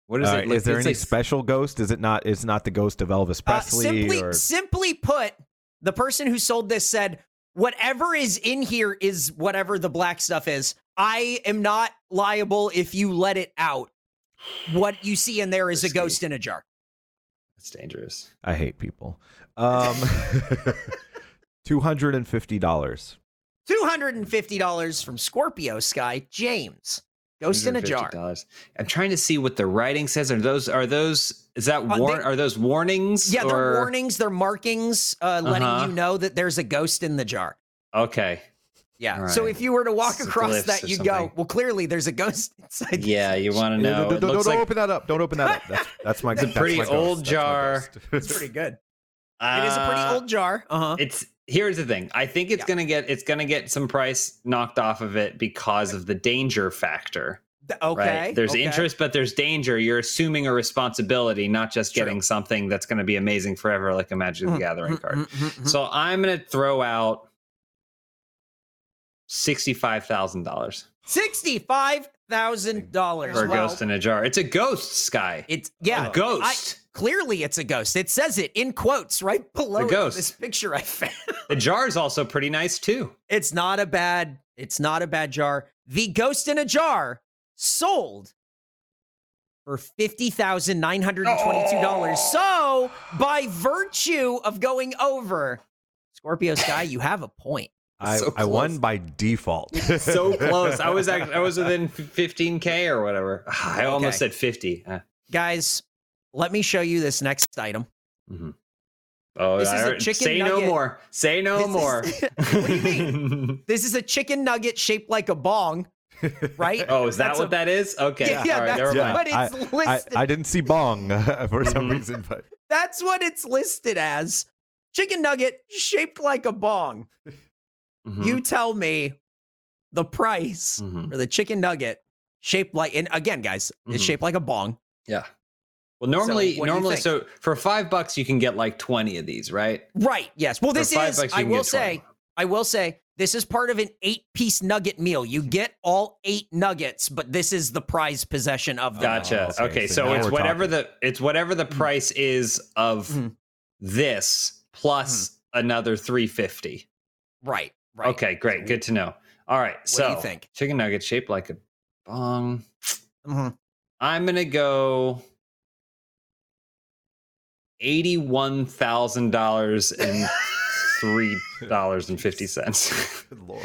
Speaker 2: What is
Speaker 3: All
Speaker 2: it?
Speaker 3: right,
Speaker 2: Look,
Speaker 3: is there
Speaker 2: it's
Speaker 3: any
Speaker 2: like-
Speaker 3: special ghost? Is it not? It's not the ghost of Elvis
Speaker 4: Uh,
Speaker 3: Presley.
Speaker 4: simply,
Speaker 3: or
Speaker 4: simply put, the person who sold this said, "Whatever is in here is whatever the black stuff is. I am not liable if you let it out. What you see in there is a ghost in a jar."
Speaker 2: It's dangerous.
Speaker 3: I hate people. Um, two hundred and fifty dollars.
Speaker 4: Two hundred and fifty dollars from Scorpio Sky James. Ghost in a jar.
Speaker 2: I'm trying to see what the writing says. Are those are those is that
Speaker 4: Uh, they-
Speaker 2: are those warnings?
Speaker 4: Yeah, they're warnings, they're markings, uh, letting
Speaker 2: Uh-huh.
Speaker 4: you know that there's a ghost in the jar.
Speaker 2: Okay.
Speaker 4: Yeah.
Speaker 2: All
Speaker 4: So if you were to walk
Speaker 2: It's
Speaker 4: across that, you'd go, well, clearly there's a ghost inside.
Speaker 2: Yeah, you want to
Speaker 3: No,
Speaker 2: know.
Speaker 3: don't,
Speaker 2: It
Speaker 3: don't,
Speaker 2: looks
Speaker 3: don't
Speaker 2: like
Speaker 3: open that up. Don't open that up. That's, that's my.
Speaker 2: It's a
Speaker 3: that's
Speaker 2: pretty
Speaker 3: my
Speaker 2: old
Speaker 3: That's
Speaker 2: jar.
Speaker 4: It's pretty good. it is a pretty
Speaker 2: Uh,
Speaker 4: old jar. Uh huh.
Speaker 2: It's here's the thing. I think it's
Speaker 4: Yeah.
Speaker 2: gonna get it's gonna get some price knocked off of it because of the danger factor.
Speaker 4: Okay.
Speaker 2: Right? There's
Speaker 4: okay.
Speaker 2: interest, but there's danger. You're assuming a responsibility, not just
Speaker 4: True.
Speaker 2: getting something that's going to be amazing forever, like a Magic the
Speaker 4: Mhm,
Speaker 2: Gathering
Speaker 4: mhm,
Speaker 2: card.
Speaker 4: mhm, mhm.
Speaker 2: So I'm going to throw out sixty-five thousand dollars
Speaker 4: Sixty-five thousand dollars
Speaker 2: for a ghost in a jar. It's a ghost, Sky.
Speaker 4: It's yeah,
Speaker 2: a ghost.
Speaker 4: I, clearly, it's a ghost. It says it in quotes right below
Speaker 2: ghost.
Speaker 4: this picture I found.
Speaker 2: the jar is also pretty nice too.
Speaker 4: It's not a bad. It's not a bad jar. The ghost in a jar sold for fifty thousand nine hundred and twenty-two dollars. So, by virtue of going over, Scorpio Sky, you have a point.
Speaker 3: I,
Speaker 2: So
Speaker 3: I won by default.
Speaker 2: So close. I was actually, I was within 15k or whatever. I almost
Speaker 4: Okay.
Speaker 2: said 50. Uh,
Speaker 4: Guys, let me show you this next item.
Speaker 2: Oh,
Speaker 4: This is a
Speaker 2: already-
Speaker 4: chicken
Speaker 2: say no more. Say no
Speaker 4: This is-
Speaker 2: more.
Speaker 4: what do you mean? This is a chicken nugget shaped like a bong, right?
Speaker 2: oh, is that
Speaker 4: That's
Speaker 2: what
Speaker 4: a-
Speaker 2: that is? Okay.
Speaker 4: Yeah, yeah,
Speaker 2: All right.
Speaker 4: that's
Speaker 2: Never
Speaker 4: what
Speaker 3: I-
Speaker 4: it's
Speaker 3: I,
Speaker 4: listed.
Speaker 3: I didn't see bong for some
Speaker 2: Mhm.
Speaker 3: reason, but
Speaker 4: That's what it's listed as. Chicken nugget shaped like a bong.
Speaker 2: Mhm.
Speaker 4: You tell me the price
Speaker 2: Mhm.
Speaker 4: for the chicken nugget shaped like, and again, guys, it's
Speaker 2: Mhm.
Speaker 4: shaped like a bong.
Speaker 2: Yeah. Well, normally,
Speaker 4: what do you
Speaker 2: normally, so for five bucks, you can get like 20 of these, right?
Speaker 4: Right. Yes. Well, this is,
Speaker 2: bucks,
Speaker 4: I will say, I will say, this is part of an eight piece nugget meal. You get all eight nuggets, but this is the prize possession of them.
Speaker 2: Gotcha.
Speaker 3: Oh,
Speaker 2: okay,
Speaker 3: okay,
Speaker 2: so,
Speaker 3: so
Speaker 2: it's whatever
Speaker 3: talking.
Speaker 2: the it's whatever the price is of
Speaker 4: Mhm.
Speaker 2: this plus another 350.
Speaker 4: Right. Right.
Speaker 2: Okay, great. Good to know. All right.
Speaker 4: What
Speaker 2: so
Speaker 4: do you think?
Speaker 2: chicken nugget shaped like a bong.
Speaker 4: Mhm.
Speaker 2: I'm gonna go eighty-one thousand dollars and three dollars and fifty cents.
Speaker 3: good lord.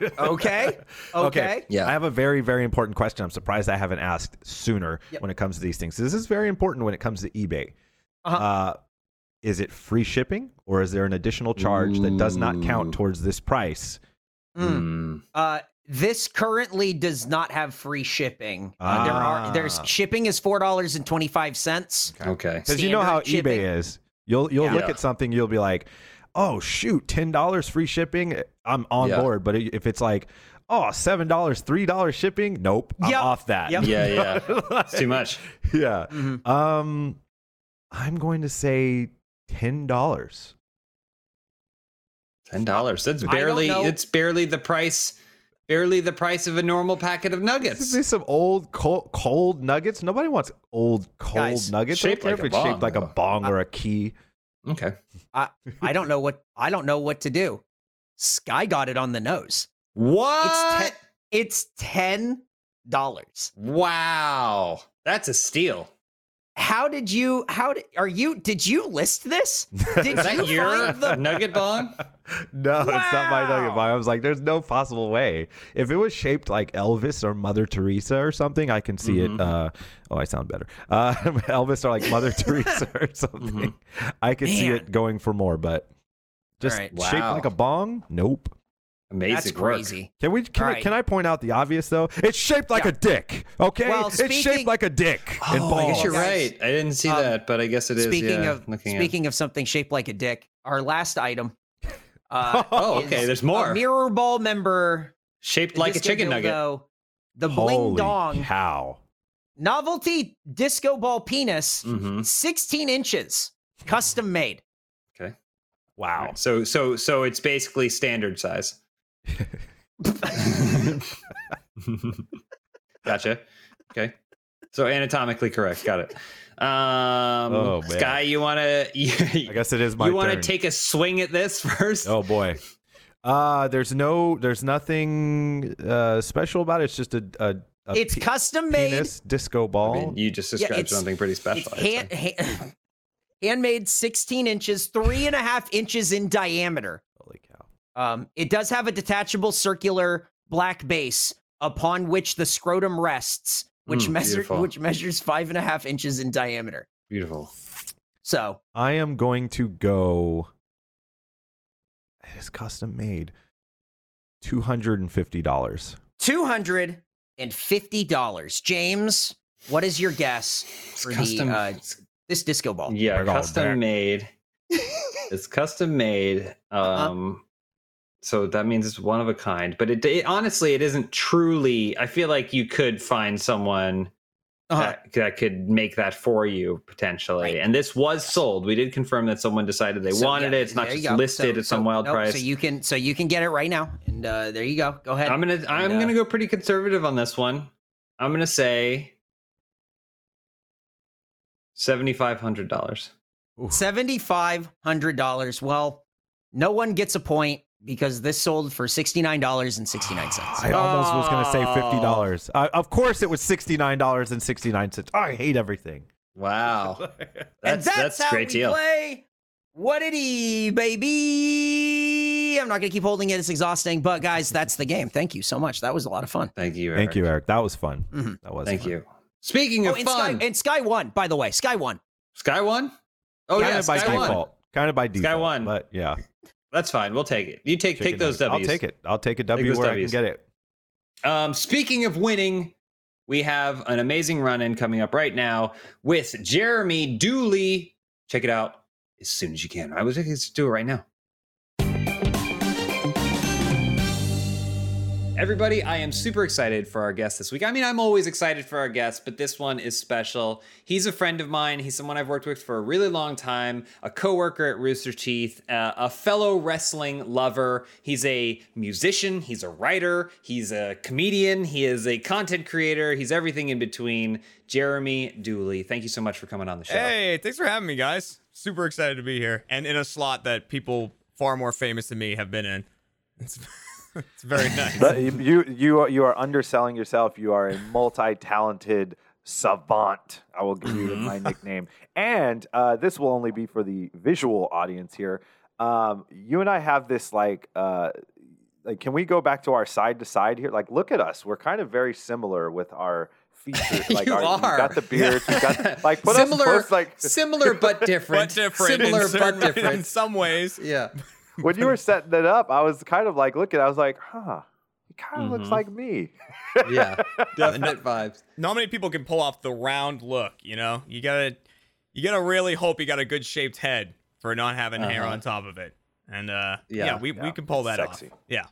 Speaker 4: Okay. Okay.
Speaker 2: Yeah.
Speaker 3: I have a very, very important question. I'm surprised I haven't asked sooner
Speaker 4: Yep.
Speaker 3: when it comes to these things. This is very important when it comes to eBay.
Speaker 4: Uh-huh.
Speaker 3: Uh, is it free shipping or is there an additional charge that does not count towards this price?
Speaker 4: Mm.
Speaker 2: Mm.
Speaker 4: Uh, this currently does not have free shipping. Uh, there are there's
Speaker 3: Ah.
Speaker 4: shipping is four dollars and twenty five cents.
Speaker 2: Okay.
Speaker 3: Because you know how
Speaker 4: shipping.
Speaker 3: eBay is. You'll you'll
Speaker 4: Yeah.
Speaker 3: look at something, you'll be like, oh shoot, ten dollars free shipping. I'm on
Speaker 2: Yeah.
Speaker 3: board. But if it's like, oh, seven dollars, three dollars shipping, nope, I'm
Speaker 4: Yep.
Speaker 3: off that.
Speaker 4: Yep.
Speaker 2: Yeah, yeah. It's too much.
Speaker 3: Yeah.
Speaker 4: Mhm.
Speaker 3: Um, I'm going to say ten dollars.
Speaker 2: Ten dollars. That's barely. It's barely the price. Barely the price of a normal packet of
Speaker 3: This
Speaker 2: nuggets.
Speaker 3: is some old cold, cold nuggets. Nobody wants old cold
Speaker 4: Guys,
Speaker 3: nuggets.
Speaker 2: Shaped
Speaker 3: care
Speaker 2: like
Speaker 3: if
Speaker 2: a
Speaker 3: it's shaped
Speaker 2: bong,
Speaker 3: like a
Speaker 2: though.
Speaker 3: bong or a key.
Speaker 2: Okay.
Speaker 4: I I don't know what I don't know what to do. Sky got it on the nose.
Speaker 2: What?
Speaker 4: It's ten dollars.
Speaker 2: wow. That's a steal.
Speaker 4: How did you? How did are you? Did you list this? Did
Speaker 2: Is that
Speaker 4: you
Speaker 2: your
Speaker 4: find the?
Speaker 2: nugget bong?
Speaker 3: No, it's not my nugget
Speaker 4: Wow.
Speaker 3: bong. I was like, there's no possible way. If it was shaped like Elvis or Mother Teresa or something, I can see
Speaker 2: Mhm.
Speaker 3: it. Uh, oh, I sound better. Uh, Elvis or like Mother Teresa or something. I could see it going for more, but just
Speaker 4: All right.
Speaker 3: shaped
Speaker 2: Wow.
Speaker 3: like a bong? Nope.
Speaker 2: Amazing
Speaker 4: That's
Speaker 2: work.
Speaker 4: crazy.
Speaker 3: Can we? Can, I,
Speaker 4: right.
Speaker 3: can I point out the obvious though? It's shaped like
Speaker 4: Yeah.
Speaker 3: a dick. Okay,
Speaker 4: Well,
Speaker 3: it's shaped like a dick. and
Speaker 2: Oh, I guess you're right. I didn't see
Speaker 4: um,
Speaker 2: that, but I guess it is.
Speaker 4: Speaking
Speaker 2: yeah,
Speaker 4: of
Speaker 2: looking at-
Speaker 4: speaking of something shaped like a dick, our last item. Uh,
Speaker 2: Oh, okay, there's
Speaker 4: a
Speaker 2: more.
Speaker 4: mirror ball member,
Speaker 2: Shaped like a
Speaker 4: disco
Speaker 2: chicken nugget.
Speaker 4: dildo, The bling
Speaker 3: Holy
Speaker 4: dong
Speaker 3: How?
Speaker 4: novelty disco ball penis,
Speaker 2: hmm
Speaker 4: 16 inches, custom made. Okay.
Speaker 3: Wow.
Speaker 2: So so so it's basically standard size. gotcha. Okay. So anatomically correct. Got it. Um,
Speaker 3: Oh, man.
Speaker 2: Sky, you want to
Speaker 3: I guess it is my You
Speaker 2: want to take a swing at this first?
Speaker 3: Oh boy. Uh there's no there's nothing uh special about it. It's just a a, a
Speaker 4: It's
Speaker 3: pe-
Speaker 4: custom made.
Speaker 3: penis disco
Speaker 2: I
Speaker 3: ball.
Speaker 2: mean, you just described
Speaker 4: it's-
Speaker 2: something pretty
Speaker 4: It's
Speaker 2: special. I'd
Speaker 4: hand, hand, handmade 16 inches, three and a half inches in diameter.
Speaker 3: Holy cow.
Speaker 4: Um, it does have a detachable circular black base upon which the scrotum rests, which
Speaker 2: Mm,
Speaker 4: measures which measures five and a half inches in diameter.
Speaker 2: Beautiful.
Speaker 4: So
Speaker 3: I am going to go it is custom made. Two hundred and fifty dollars.
Speaker 4: two hundred and fifty dollars. James, what is your guess for
Speaker 2: custom-
Speaker 4: the uh, this disco ball?
Speaker 2: Yeah,
Speaker 3: Bring it all
Speaker 2: custom made. it's custom made.
Speaker 4: Uh-huh.
Speaker 2: So that means it's one of a kind. But it, it honestly, it isn't truly. I feel like you could find someone
Speaker 4: Uh-huh.
Speaker 2: that, that could make that for you potentially.
Speaker 4: Right.
Speaker 2: And this was sold. We did confirm that someone decided they
Speaker 4: So,
Speaker 2: wanted
Speaker 4: yeah,
Speaker 2: it. It's not just listed
Speaker 4: So-
Speaker 2: at some
Speaker 4: so-
Speaker 2: wild
Speaker 4: nope,
Speaker 2: price.
Speaker 4: So you can so you can get it right now, and uh, there you go. Go ahead.
Speaker 2: I'm gonna I'm
Speaker 4: uh,
Speaker 2: gonna go pretty conservative on this one. I'm gonna say seventy five hundred dollars.
Speaker 4: Seventy five hundred dollars. Well, no one gets a point because this sold for sixty nine dollars and sixty nine cents.
Speaker 3: I almost was going to say fifty dollars. Uh, of course, it was sixty nine dollars and sixty nine cents. I hate everything.
Speaker 2: Wow,
Speaker 4: and
Speaker 2: that's
Speaker 4: that's,
Speaker 2: that's,
Speaker 4: how
Speaker 2: a great
Speaker 4: we
Speaker 2: deal.
Speaker 4: play. What did he, baby? I'm not gonna keep holding it. It's exhausting, but guys, that's the game. Thank you so much. That was a lot of fun.
Speaker 2: Thank you. Eric.
Speaker 3: Thank you, Eric. That was fun.
Speaker 4: Mhm.
Speaker 3: That was.
Speaker 2: Thank
Speaker 3: fun.
Speaker 2: you. Speaking
Speaker 4: Oh,
Speaker 2: of
Speaker 4: and Sky,
Speaker 2: fun,
Speaker 4: and Sky won, by the way. Sky won.
Speaker 2: Sky one. Oh
Speaker 3: kind
Speaker 2: yeah,
Speaker 3: of by
Speaker 2: Sky one.
Speaker 3: default. Kind of by default.
Speaker 2: won.
Speaker 3: But yeah,
Speaker 2: That's fine. We'll take it. You take
Speaker 3: Chicken
Speaker 2: take those
Speaker 3: nuggets.
Speaker 2: W's.
Speaker 3: I'll take it. I'll take a W
Speaker 2: those
Speaker 3: where
Speaker 2: Ws.
Speaker 3: I can get it.
Speaker 2: Um, speaking of winning, we have an amazing run in coming up right now with Jeremy Dooley. Check it out as soon as you can. I was just do it right now. Everybody, I am super excited for our guest this week. I mean, I'm always excited for our guest, but this one is special. He's a friend of mine. He's someone I've worked with for a really long time, a coworker at Rooster Teeth, uh, a fellow wrestling lover. He's a musician, he's a writer, he's a comedian, he is a content creator, he's everything in between. Jeremy Dooley, thank you so much for coming on the show.
Speaker 5: Hey, thanks for having me, guys. Super excited to be here and in a slot that people far more famous than me have been in. It's, very nice.
Speaker 6: But you you are, you are underselling yourself. You are a multi-talented savant. I will give you my nickname. And uh, this will only be for the visual audience here. Um, you and I have this like uh, like can we go back to our side to side here? Like look at us. We're kind of very similar with our features. Like
Speaker 2: You
Speaker 6: our,
Speaker 2: are.
Speaker 6: Got the beard. We've got like put
Speaker 2: similar,
Speaker 6: us close. Like
Speaker 2: similar but different.
Speaker 5: but different.
Speaker 2: Similar but
Speaker 5: certain- In some ways.
Speaker 2: Yeah.
Speaker 6: When you were setting it up, I was kind of like looking. I was like, huh. He kind of
Speaker 2: Mhm.
Speaker 6: looks like me.
Speaker 2: Yeah. Definite vibes.
Speaker 5: Not many people can pull off the round look, you know? You gotta you gotta really hope you got a good shaped head for not having hair
Speaker 2: Uh-huh.
Speaker 5: on top of it. And uh
Speaker 2: Yeah.
Speaker 5: yeah, we, we can pull that
Speaker 6: sexy.
Speaker 5: off. Yeah.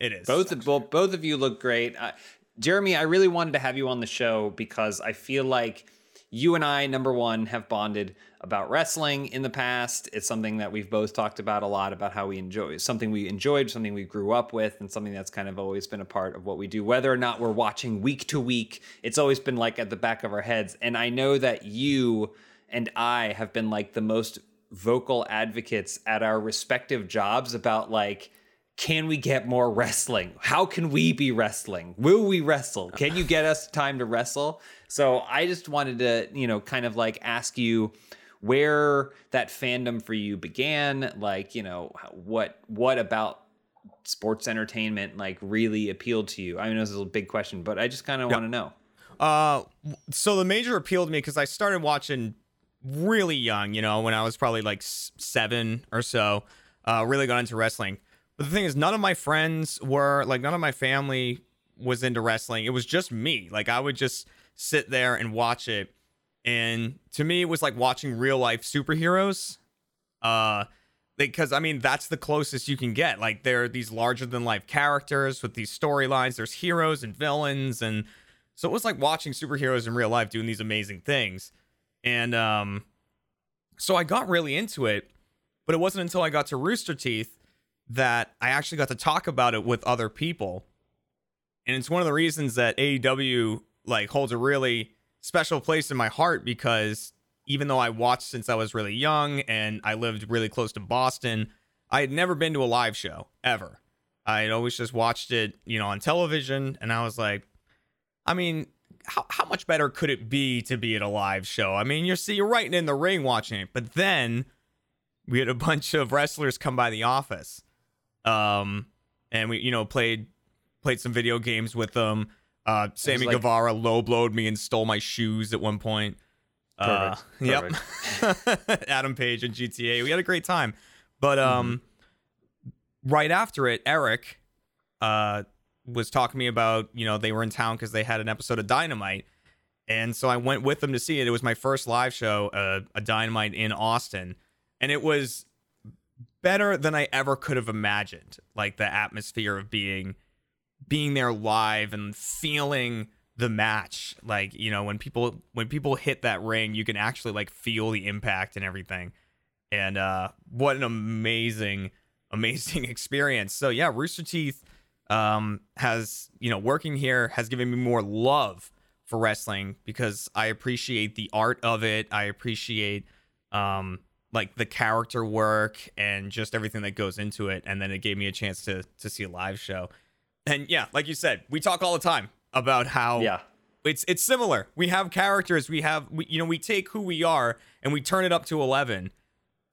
Speaker 5: It is.
Speaker 2: Both of both, both of you look great. Uh, Jeremy, I really wanted to have you on the show because I feel like you and I, number one, have bonded about wrestling in the past. It's something that we've both talked about a lot about how we enjoy something we enjoyed, something we grew up with, and something that's kind of always been a part of what we do. Whether or not we're watching week to week, it's always been like at the back of our heads. And I know that you and I have been like the most vocal advocates at our respective jobs about like can we get more wrestling? How can we be wrestling? Will we wrestle? Can you get us time to wrestle? So I just wanted to, you know, kind of like ask you where that fandom for you began, like, you know, what what about sports entertainment like really appealed to you? I mean, this is a big question, but I just kind of want to know.
Speaker 5: Uh, so the major appeal to me because I started watching really young, you know, when I was probably like seven or so. Uh, really got into wrestling. But the thing is, none of my friends were like, none of my family was into wrestling. It was just me. Like I would just sit there and watch it, and to me, it was like watching real life superheroes. Uh, because I mean that's the closest you can get. Like there are these larger than life characters with these storylines. There's heroes and villains, and so it was like watching superheroes in real life doing these amazing things. And um, so I got really into it, but it wasn't until I got to Rooster Teeth that I actually got to talk about it with other people. And it's one of the reasons that AEW like holds a really special place in my heart because even though I watched since I was really young and I lived really close to Boston, I had never been to a live show ever. I had always just watched it, you know, on television, and I was like, I mean, how, how much better could it be to be at a live show? I mean, you're see, you're right in the ring watching it, but then we had a bunch of wrestlers come by the office, um, and we, you know, played played some video games with them. Uh, Sammy
Speaker 2: like-
Speaker 5: Guevara low blowed me and stole my shoes at one point. Uh,
Speaker 6: Perfect.
Speaker 5: yep. Adam Page and GTA. We had a great time. But um right after it, Eric uh was talking to me about, you know, they were in town cuz they had an episode of Dynamite. And so I went with them to see it. It was my first live show, uh, a Dynamite in Austin, and it was better than I ever could have imagined. Like the atmosphere of being being there live and feeling the match. Like you know when people when people hit that ring you can actually like feel the impact and everything. And uh what an amazing amazing experience. So yeah rooster teeth um has you know working here has given me more love for wrestling because i appreciate the art of it. I appreciate um like the character work and just everything that goes into it and then it gave me a chance to to see a live show and yeah like you said we talk all the time about how
Speaker 2: Yeah.
Speaker 5: it's it's similar. We have characters. We have we, you know we take who we are and we turn it up to eleven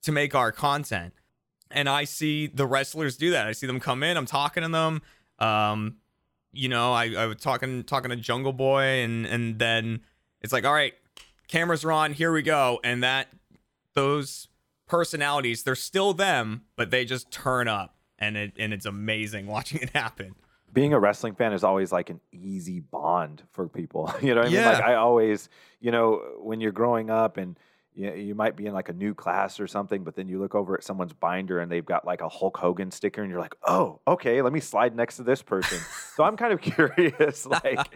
Speaker 5: to make our content. And I see the wrestlers do that. I see them come in. I'm talking to them. Um, you know, I, I was talking talking to Jungle Boy, and and then it's like, all right, cameras are on. Here we go. And that those personalities, they're still them, but they just turn up, and it and it's amazing watching it happen.
Speaker 6: being a wrestling fan is always like an easy bond for people. You know what I mean? Like I always, you know, when you're growing up and you, you might be in like a new class or something, but then you look over at someone's binder and they've got like a Hulk Hogan sticker and you're like, oh, okay, let me slide next to this person. so I'm kind of curious, like,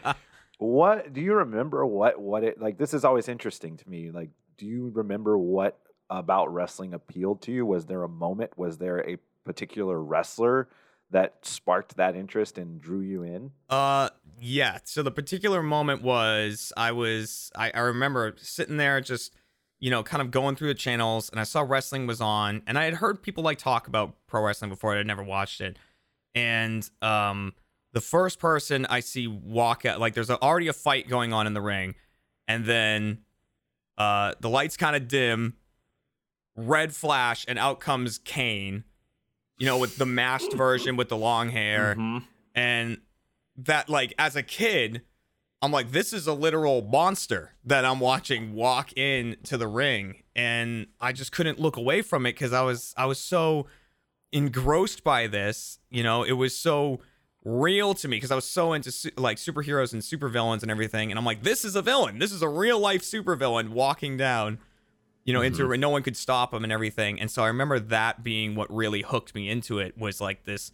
Speaker 6: what do you remember what what it like this is always interesting to me. Like, do you remember what about wrestling appealed to you? Was there a moment? Was there a particular wrestler that sparked that interest and drew you in?
Speaker 5: Uh yeah. So the particular moment was I was I, I remember sitting there just, you know, kind of going through the channels and I saw wrestling was on and I had heard people like talk about pro wrestling before, I had never watched it. And um the first person I see walk out like there's already a fight going on in the ring, and then uh the lights kind of dim, red flash, and out comes Kane, you know, with the masked version with the long hair.
Speaker 2: Mhm.
Speaker 5: and that like as a kid i'm like this is a literal monster that i'm watching walk in to the ring. And i just couldn't look away from it because i was i was so engrossed by this you know? It was so real to me because i was so into su- like superheroes and supervillains and everything. And i'm like this is a villain. This is a real life supervillain walking down you know into no one could stop him and everything and so i remember that being what really hooked me into it was like this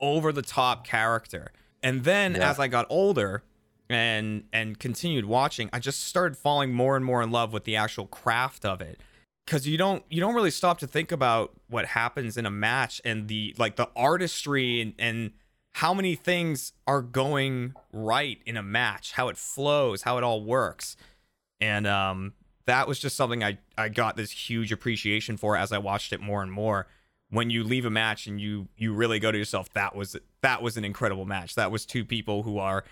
Speaker 5: over the top character. And then
Speaker 6: Yeah.
Speaker 5: as I got older and and continued watching, I just started falling more and more in love with the actual craft of it. Cuz you don't you don't really stop to think about what happens in a match and the like the artistry and, and how many things are going right in a match, how it flows, how it all works. And um that was just something I I got this huge appreciation for as I watched it more and more. When you leave a match and you you really go to yourself that was that was an incredible match. That was two people who are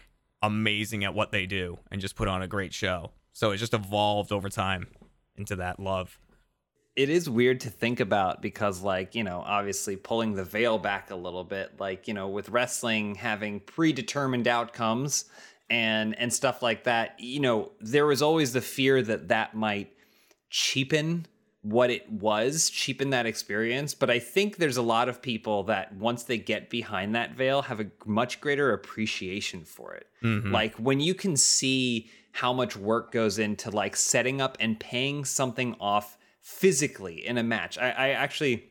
Speaker 5: amazing at what they do and just put on a great show. So it just evolved over time into that love.
Speaker 2: It is weird to think about because like you know obviously pulling the veil back a little bit like you know with wrestling having predetermined outcomes and and stuff like that you know there was always the fear that that might cheapen what it was cheapen that experience but i think there's a lot of people that once they get behind that veil have a much greater appreciation for it
Speaker 5: Mhm.
Speaker 2: like when you can see how much work goes into like setting up and paying something off physically in a match. I, I actually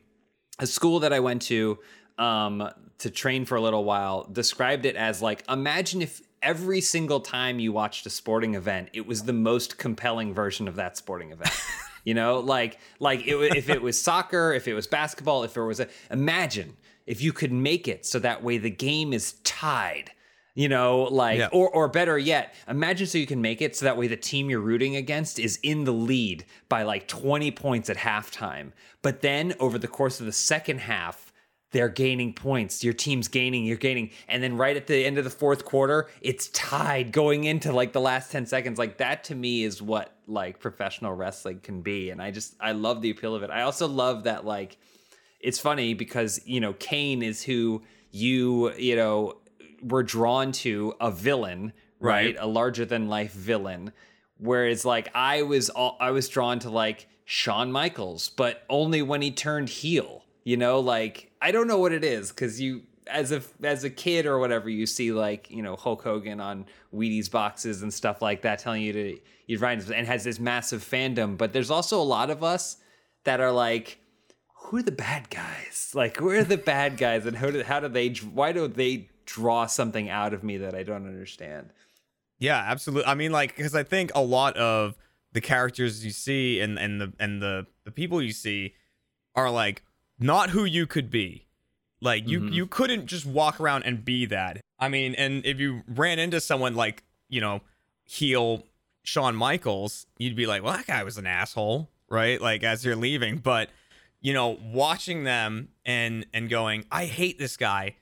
Speaker 2: a school that I went to um, to train for a little while described it as like imagine if every single time you watched a sporting event, it was the most compelling version of that sporting event. you know, like like it, if it was soccer, if it was basketball, if there was a imagine if you could make it so that way the game is tied you know like
Speaker 5: Yeah.
Speaker 2: or or better yet imagine so you can make it so that way the team you're rooting against is in the lead by like 20 points at halftime but then over the course of the second half they're gaining points your team's gaining you're gaining and then right at the end of the fourth quarter it's tied going into like the last 10 seconds like that to me is what like professional wrestling can be and i just i love the appeal of it i also love that like it's funny because you know Kane is who you you know were drawn to a villain, right?
Speaker 5: Right.
Speaker 2: A larger than life villain. Whereas like I was all, I was drawn to like Shawn Michaels, but only when he turned heel. You know, like I don't know what it is because you as a as a kid or whatever you see like you know Hulk Hogan on Wheaties boxes and stuff like that telling you to you find and has this massive fandom. But there's also a lot of us that are like who are the bad guys? Like, who are the bad guys, and how do how do they? Why do they draw something out of me that I don't understand?
Speaker 5: Yeah, absolutely. I mean, like, because I think a lot of the characters you see and and the and the the people you see are like not who you could be. Like you
Speaker 2: Mhm.
Speaker 5: you couldn't just walk around and be that. I mean, and if you ran into someone like you know heel Shawn Michaels, you'd be like, well, that guy was an asshole, right? Like as you're leaving, but you know, watching them and and going, I hate this guy,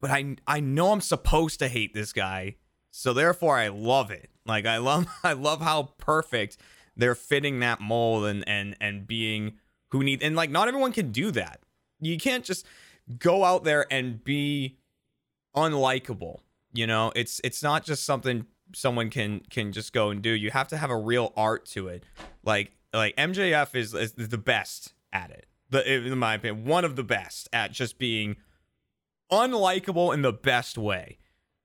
Speaker 5: but I I know I'm supposed to hate this guy, so therefore I love it. Like I love I love how perfect they're fitting that mold and and and being who need and like not everyone can do that. You can't just go out there and be unlikable. You know, it's it's not just something someone can can just go and do. You have to have a real art to it. Like like MJF is is the best at it. The in my opinion, one of the best at just being unlikable in the best way.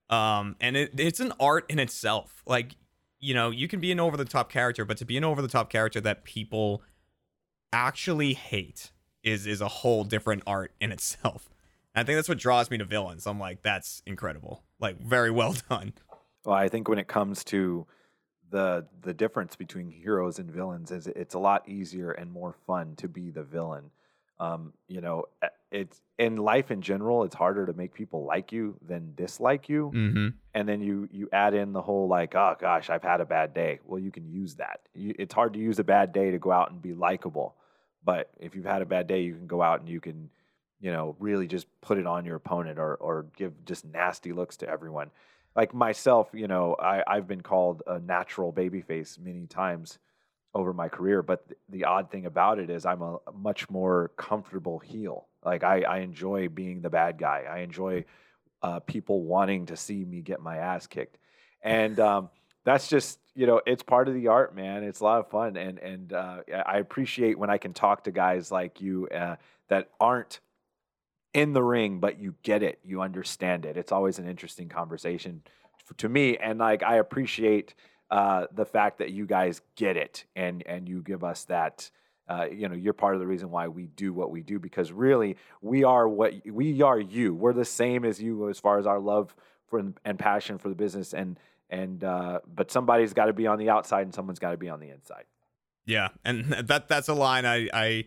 Speaker 5: Um, and it, it's an art in itself. Like, you know, you can be an over the top character, but to be an over the top character that people actually hate is is a whole different art in itself. And I think that's what draws me to villains. I'm like, that's incredible. Like, very well done.
Speaker 3: Well, I think when it comes to the the difference between heroes and villains is it's a lot easier and more fun to be the villain. Um, you know, it's in life in general, it's harder to make people like you than dislike you.
Speaker 5: Mm-hmm.
Speaker 3: And then you you add in the whole like, oh gosh, I've had a bad day. Well, you can use that. You, it's hard to use a bad day to go out and be likable, but if you've had a bad day, you can go out and you can, you know, really just put it on your opponent or or give just nasty looks to everyone like myself, you know, I, I've been called a natural babyface many times over my career, but th- the odd thing about it is I'm a, much more comfortable heel. Like I, I enjoy being the bad guy. I enjoy uh, people wanting to see me get my ass kicked, and um, that's just you know it's part of the art, man. It's a lot of fun, and and uh, I appreciate when I can talk to guys like you uh, that aren't in the ring, but you get it, you understand it. It's always an interesting conversation to me, and like I appreciate uh, the fact that you guys get it, and and you give us that. Uh, you know, you're part of the reason why we do what we do because really we are what we are. You, we're the same as you as far as our love for and passion for the business, and and uh, but somebody's got to be on the outside and someone's got to be on the inside.
Speaker 5: Yeah, and that that's a line I I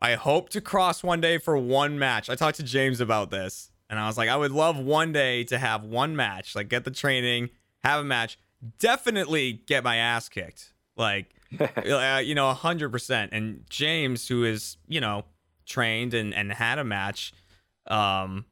Speaker 5: I hope to cross one day for one match. I talked to James about this, and I was like, I would love one day to have one match, like get the training, have a match, definitely get my ass kicked, like uh, you know, hundred percent. And James, who is you know trained and and had a match, um,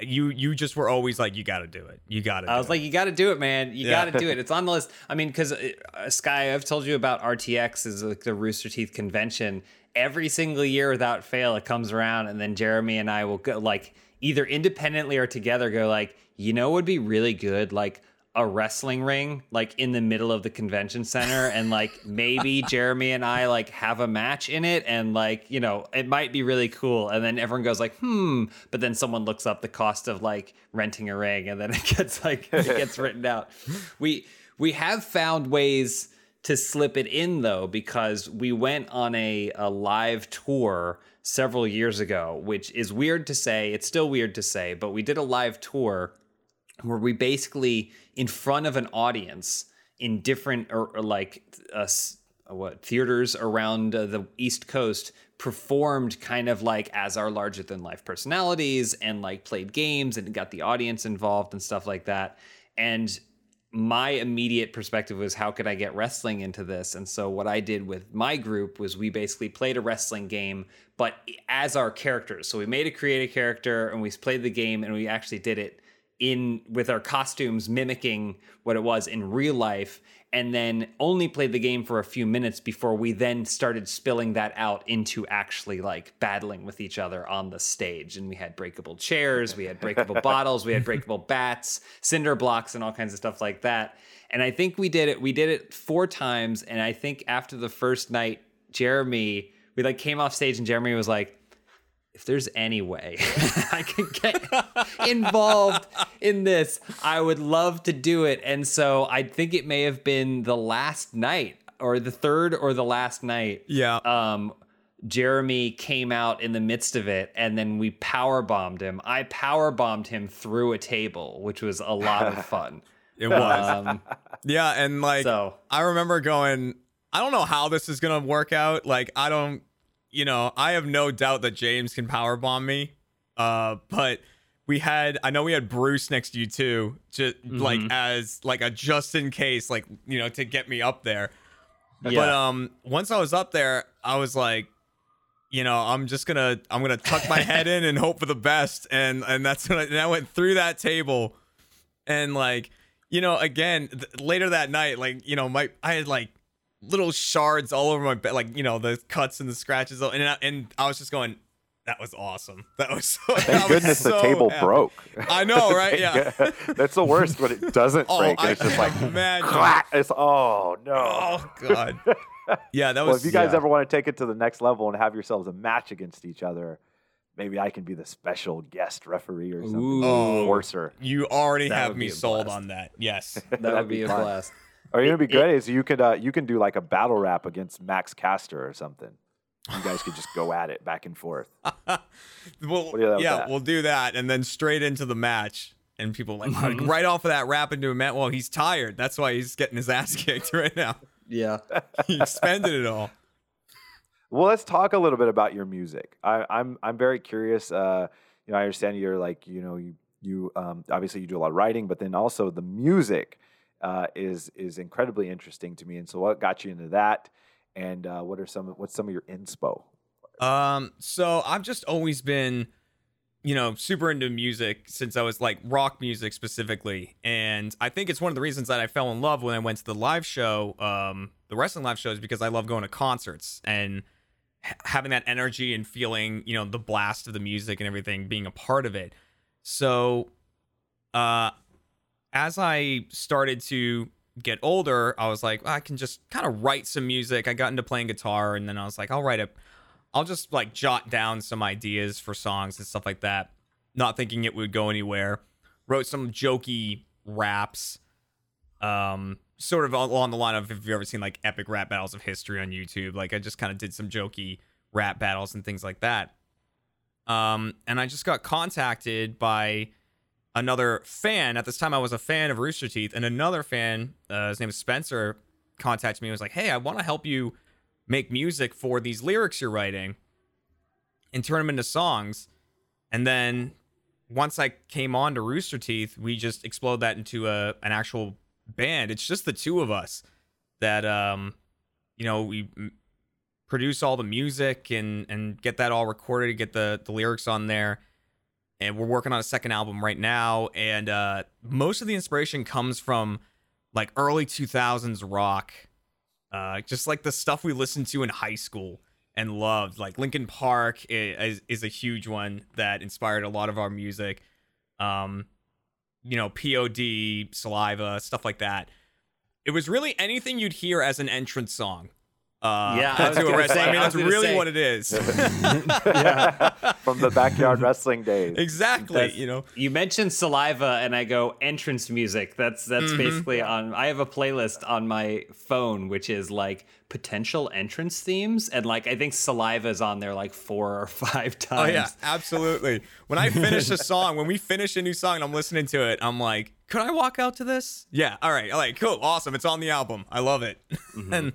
Speaker 5: you you just were always like, you got to do it, you got to.
Speaker 2: I was like, you got to do it, man. You
Speaker 5: Yeah.
Speaker 2: got to do it. It's on the list. I mean, because uh, Sky, I've told you about RTX is like the Rooster Teeth convention. Every single year, without fail, it comes around, and then Jeremy and I will go like either independently or together. Go like, you know, would be really good, like a wrestling ring, like in the middle of the convention center, and like maybe Jeremy and I like have a match in it, and like you know, it might be really cool. And then everyone goes like, hmm, but then someone looks up the cost of like renting a ring, and then it gets like it gets written out. We we have found ways to slip it in though because we went on a, a live tour several years ago, which is weird to say. It's still weird to say, but we did a live tour where we basically in front of an audience in different or, or like uh, what theaters around uh, the East Coast performed kind of like as our larger than life personalities and like played games and got the audience involved and stuff like that. And my immediate perspective was how could I get wrestling into this? And so what I did with my group was we basically played a wrestling game, but as our characters. So we made a creative character and we played the game and we actually did it in with our costumes mimicking what it was in real life and then only played the game for a few minutes before we then started spilling that out into actually like battling with each other on the stage. And we had breakable chairs we had breakable bottles we had breakable bats cinder blocks and all kinds of stuff like that. And i think we did it we did it four times and i think after the first night jeremy we like came off stage and jeremy was like if there's any way I can get involved in this, I would love to do it. And so I think it may have been the last night or the third or the last night.
Speaker 5: Yeah.
Speaker 2: Um, Jeremy came out in the midst of it and then we power bombed him. I power bombed him through a table, which was a lot of fun.
Speaker 5: It was.
Speaker 2: Um,
Speaker 5: yeah, and like
Speaker 2: so
Speaker 5: I remember going, I don't know how this is gonna work out. Like, I don't, you know, I have no doubt that James can power bomb me. Uh, but we had, I know we had Bruce next to you too, just like as like a just in case, like you know, to get me up there. But um, once I was up there, I was like, you know, I'm just gonna, I'm gonna tuck my head in and hope for the best, and and that's when I, and I went through that table, and like, you know, again th- later that night, like, you know, my I had like little shards all over my bed, like you know, the cuts and the scratches, and I, and I was just going, that was awesome. That was so. I
Speaker 6: Thank
Speaker 5: was
Speaker 6: goodness the
Speaker 5: so
Speaker 6: table
Speaker 5: happy.
Speaker 6: broke.
Speaker 5: I know, right? Yeah.
Speaker 6: That's the worst when it doesn't
Speaker 5: Oh,
Speaker 6: break. and
Speaker 5: I
Speaker 6: it's just like
Speaker 5: can imagine.
Speaker 6: clack. It's oh no.
Speaker 5: Oh god. Yeah, that was.
Speaker 6: well, if you guys
Speaker 2: yeah.
Speaker 6: ever want to take it to the next level and have yourselves a match against each other, maybe I can be the special guest referee or something.
Speaker 2: Ooh.
Speaker 5: Oh.
Speaker 6: Enforcer.
Speaker 5: You already
Speaker 2: That
Speaker 5: have me sold
Speaker 2: blast.
Speaker 5: on that. Yes.
Speaker 2: that
Speaker 6: That'd
Speaker 2: be
Speaker 6: be
Speaker 2: a
Speaker 6: fun.
Speaker 2: blast.
Speaker 6: Or you know, what'd be good is you could uh, you can do like a battle rap against Max Caster or something. You guys could just go at it back and forth.
Speaker 5: well,
Speaker 6: do you think about
Speaker 5: yeah, we'll do that, and then straight into the match. And people like, like, right off of that rap into a match. Well, he's tired. That's why he's getting his ass kicked right now.
Speaker 2: Yeah.
Speaker 5: He expended it all.
Speaker 6: Well, let's talk a little bit about your music. I, I'm I'm very curious. Uh, you know, I understand you're like you know you you um, obviously you do a lot of writing, but then also the music uh, is is incredibly interesting to me. And so, what got you into that? And uh, what are some what's some of your inspo?
Speaker 5: Um, so I've just always been, you know, super into music since I was like rock music specifically, and I think it's one of the reasons that I fell in love when I went to the live show, um, the wrestling live shows, because I love going to concerts and having that energy and feeling, you know, the blast of the music and everything, being a part of it. So, uh, as I started to get older, I was like, I can just kind of write some music. I got into playing guitar, and then I was like, I'll write a, I'll just like jot down some ideas for songs and stuff like that, not thinking it would go anywhere. Wrote some jokey raps, um, sort of along the line of if you've ever seen like epic rap battles of history on YouTube. Like I just kind of did some jokey rap battles and things like that. Um, and I just got contacted by another fan. At this time, I was a fan of Rooster Teeth, and another fan, uh, his name is Spencer, contacted me and was like, "Hey, I want to help you make music for these lyrics you're writing and turn them into songs." And then once I came on to Rooster Teeth, we just exploded that into a an actual band. It's just the two of us that um, you know, we produce all the music and and get that all recorded, get the the lyrics on there and we're working on a second album right now and uh most of the inspiration comes from like early 2000s rock uh just like the stuff we listened to in high school and loved. Like linkin park is, is a huge one that inspired a lot of our music. Um you know pod saliva stuff like that. It was really anything you'd hear as an entrance song Uh,
Speaker 2: Yeah, I
Speaker 5: to a
Speaker 2: gonna say-
Speaker 5: I mean,
Speaker 2: I
Speaker 5: that's really
Speaker 2: say.
Speaker 5: what it is.
Speaker 3: yeah, from the backyard wrestling days.
Speaker 5: exactly.
Speaker 2: That's-
Speaker 5: You know.
Speaker 2: You mentioned saliva, and I go entrance music. That's that's
Speaker 5: Mhm.
Speaker 2: basically on. I have a playlist on my phone, which is like potential entrance themes, and like I think saliva is on there like four or five times.
Speaker 5: Oh yeah, absolutely. When I finish a song, when we finish a new song and I'm listening to it, I'm like, could I walk out to this? Yeah. All right. All right. Cool. Awesome. It's on the album. I love it. and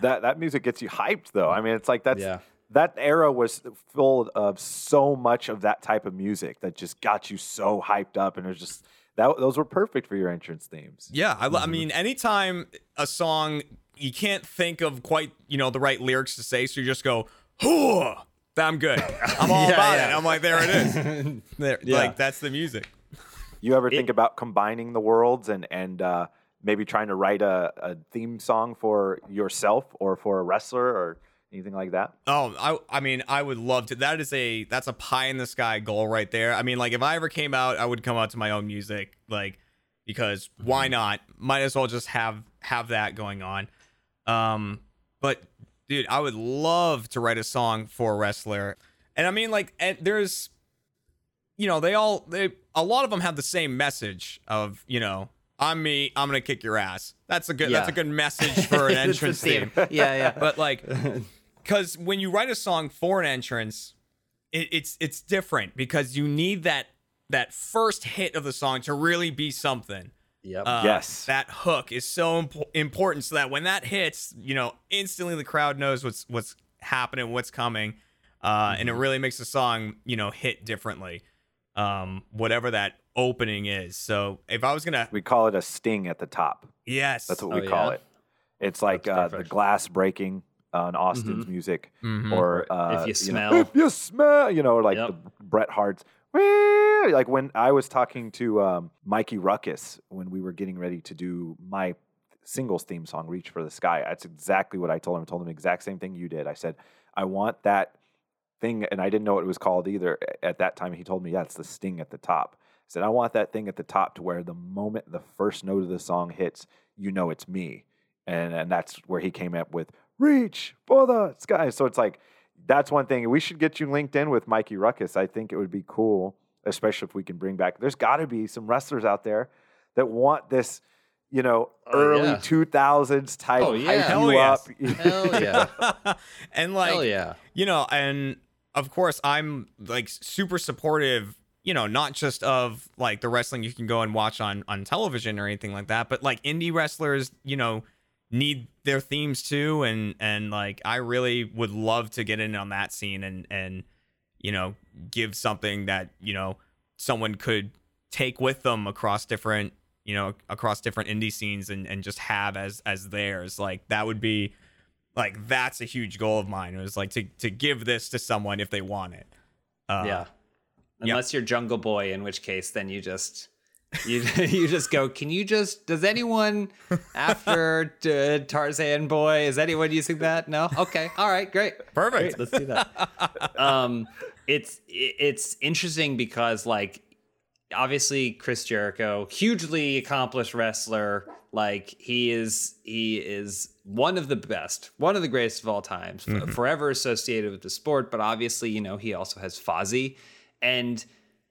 Speaker 3: That that music gets you hyped though. I mean, it's like that's
Speaker 2: Yeah.
Speaker 3: that era was full of so much of that type of music that just got you so hyped up, and it was just that those were perfect for your entrance themes.
Speaker 5: yeah, I, lo- I mean, anytime a song you can't think of quite, you know, the right lyrics to say, so you just go, "Hoo!" I'm good. I'm all
Speaker 2: Yeah,
Speaker 5: about
Speaker 2: yeah.
Speaker 5: it. I'm like, there it is. There,
Speaker 2: Yeah.
Speaker 5: Like that's the music.
Speaker 3: You ever
Speaker 2: It-
Speaker 3: think about combining the worlds and and uh, maybe trying to write a, a theme song for yourself or for a wrestler or anything like that?
Speaker 5: Oh, I I mean, I would love to. That is a that's a pie in the sky goal right there. I mean, like if I ever came out, I would come out to my own music, like because why not? Might as well just have have that going on. Um, but dude, I would love to write a song for a wrestler, and I mean, like, and there's, you know, they all they a lot of them have the same message of you know. I'm me. I'm gonna kick your ass. That's a good. That's a good message for an entrance
Speaker 2: theme.
Speaker 5: theme.
Speaker 2: Yeah, yeah.
Speaker 5: But like, because when you write a song for an entrance, it, it's it's different because you need that that first hit of the song to really be something.
Speaker 2: Yep.
Speaker 5: Uh,
Speaker 3: Yes.
Speaker 5: that hook is so impo- important so that when that hits, you know, instantly the crowd knows what's what's happening, what's coming, uh, and it really makes the song, you know, hit differently. Um, whatever that opening is. So if I was gonna,
Speaker 3: We call it a sting at the top.
Speaker 5: yes,
Speaker 3: That's what
Speaker 2: Oh,
Speaker 3: we call
Speaker 2: yeah?
Speaker 3: it. It's like uh, the glass breaking on Austin's music,
Speaker 5: Mhm.
Speaker 3: or
Speaker 2: Or
Speaker 3: uh,
Speaker 2: if you
Speaker 3: know,
Speaker 2: smell.
Speaker 3: if you smell, you know, like
Speaker 2: Yep.
Speaker 3: the Bret Hart's. "Wee!" Like when I was talking to um, Mikey Rukus when we were getting ready to do my singles theme song, "Reach for the Sky." That's exactly what I told him. I told him the exact same thing you did. I said, "I want that thing," and I didn't know what it was called either at that time. He told me, "Yeah, it's the sting at the top." I said, "I want that thing at the top to where the moment the first note of the song hits, you know it's me," and and that's where he came up with "Reach for the Sky." So it's like that's one thing. We should get you linked in with Mikey Rukus. I think it would be cool, especially if we can bring back. There's got to be some wrestlers out there that want this, you know,
Speaker 2: Oh,
Speaker 3: early
Speaker 2: yeah.
Speaker 3: 2000s type
Speaker 2: Oh, yeah.
Speaker 3: hype
Speaker 5: Hell
Speaker 3: you
Speaker 5: yes.
Speaker 3: up.
Speaker 2: Hell yeah.
Speaker 5: and like,
Speaker 2: Hell yeah.
Speaker 5: you know, and of course, I'm like super supportive. You know, not just of like the wrestling you can go and watch on on television or anything like that, but like indie wrestlers, you know, need their themes too, and and like I really would love to get in on that scene and and you know give something that you know someone could take with them across different you know across different indie scenes and and just have as as theirs like that would be like that's a huge goal of mine. It was like to to give this to someone if they want it. Uh,
Speaker 2: yeah. Unless you're Jungle Boy, in which case then you just you you just go. Can you just? Does anyone after uh, Tarzan Boy? Is anyone using that? No. Okay. All right. Great.
Speaker 5: Perfect.
Speaker 2: Great, let's do that. um, it's it's interesting because like obviously Chris Jericho, hugely accomplished wrestler. Like he is he is one of the best, one of the greatest of all times, f- mm-hmm. forever associated with the sport. But obviously, you know, he also has Fozzy, and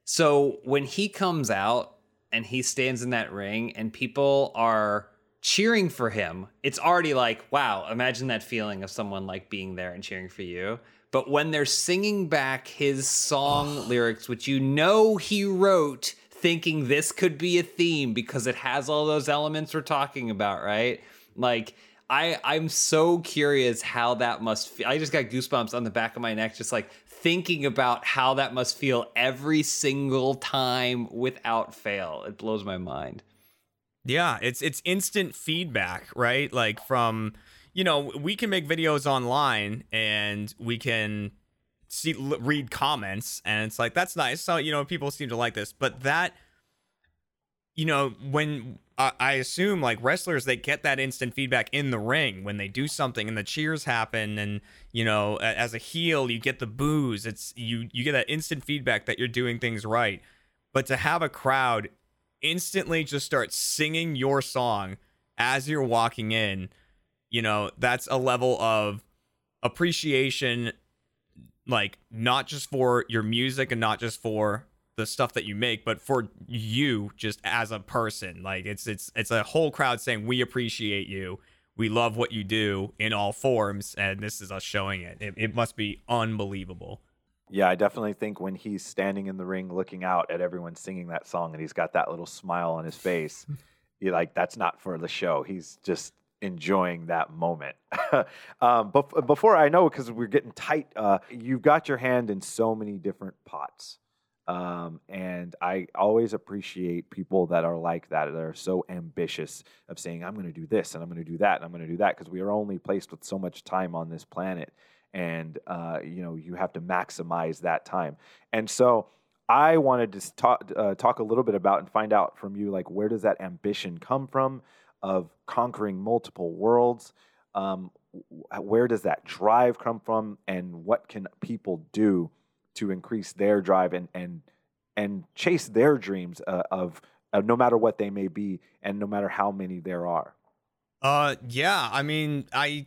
Speaker 2: so when he comes out and he stands in that ring and people are cheering for him, it's already like, wow, imagine that feeling of someone like being there and cheering for you. But when they're singing back his song lyrics, which you know he wrote thinking this could be a theme because it has all those elements we're talking about, right? Like, I I'm so curious how that must feel. I just got goosebumps on the back of my neck, just like thinking about how that must feel every single time without fail. It blows my mind.
Speaker 5: Yeah, it's it's instant feedback, right? Like from you know, we can make videos online and we can see read comments and it's like that's nice. So, you know, people seem to like this, but that you know, when I I assume like wrestlers they get that instant feedback in the ring when they do something and the cheers happen and you know, as a heel you get the boos. It's you you get that instant feedback that you're doing things right. But to have a crowd instantly just start singing your song as you're walking in, you know, that's a level of appreciation like not just for your music and not just for the stuff that you make, but for you just as a person. Like it's it's it's a whole crowd saying we appreciate you. We love what you do in all forms, and this is us showing it. It, it must be unbelievable.
Speaker 3: Yeah, I definitely think when he's standing in the ring looking out at everyone singing that song and he's got that little smile on his face, you like that's not for the show. He's just enjoying that moment. um, but before I know, because we're getting tight, uh, you've got your hand in so many different pots. Um, and I always appreciate people that are like that, that are so ambitious of saying, I'm going to do this and I'm going to do that and I'm going to do that because we are only placed with so much time on this planet. And, uh, you know, you have to maximize that time. And so I wanted to talk, uh, talk a little bit about and find out from you, like, where does that ambition come from of conquering multiple worlds? Um, where does that drive come from? And what can people do? to increase their drive and and and chase their dreams uh, of uh, no matter what they may be and no matter how many there are.
Speaker 5: Uh yeah, I mean, I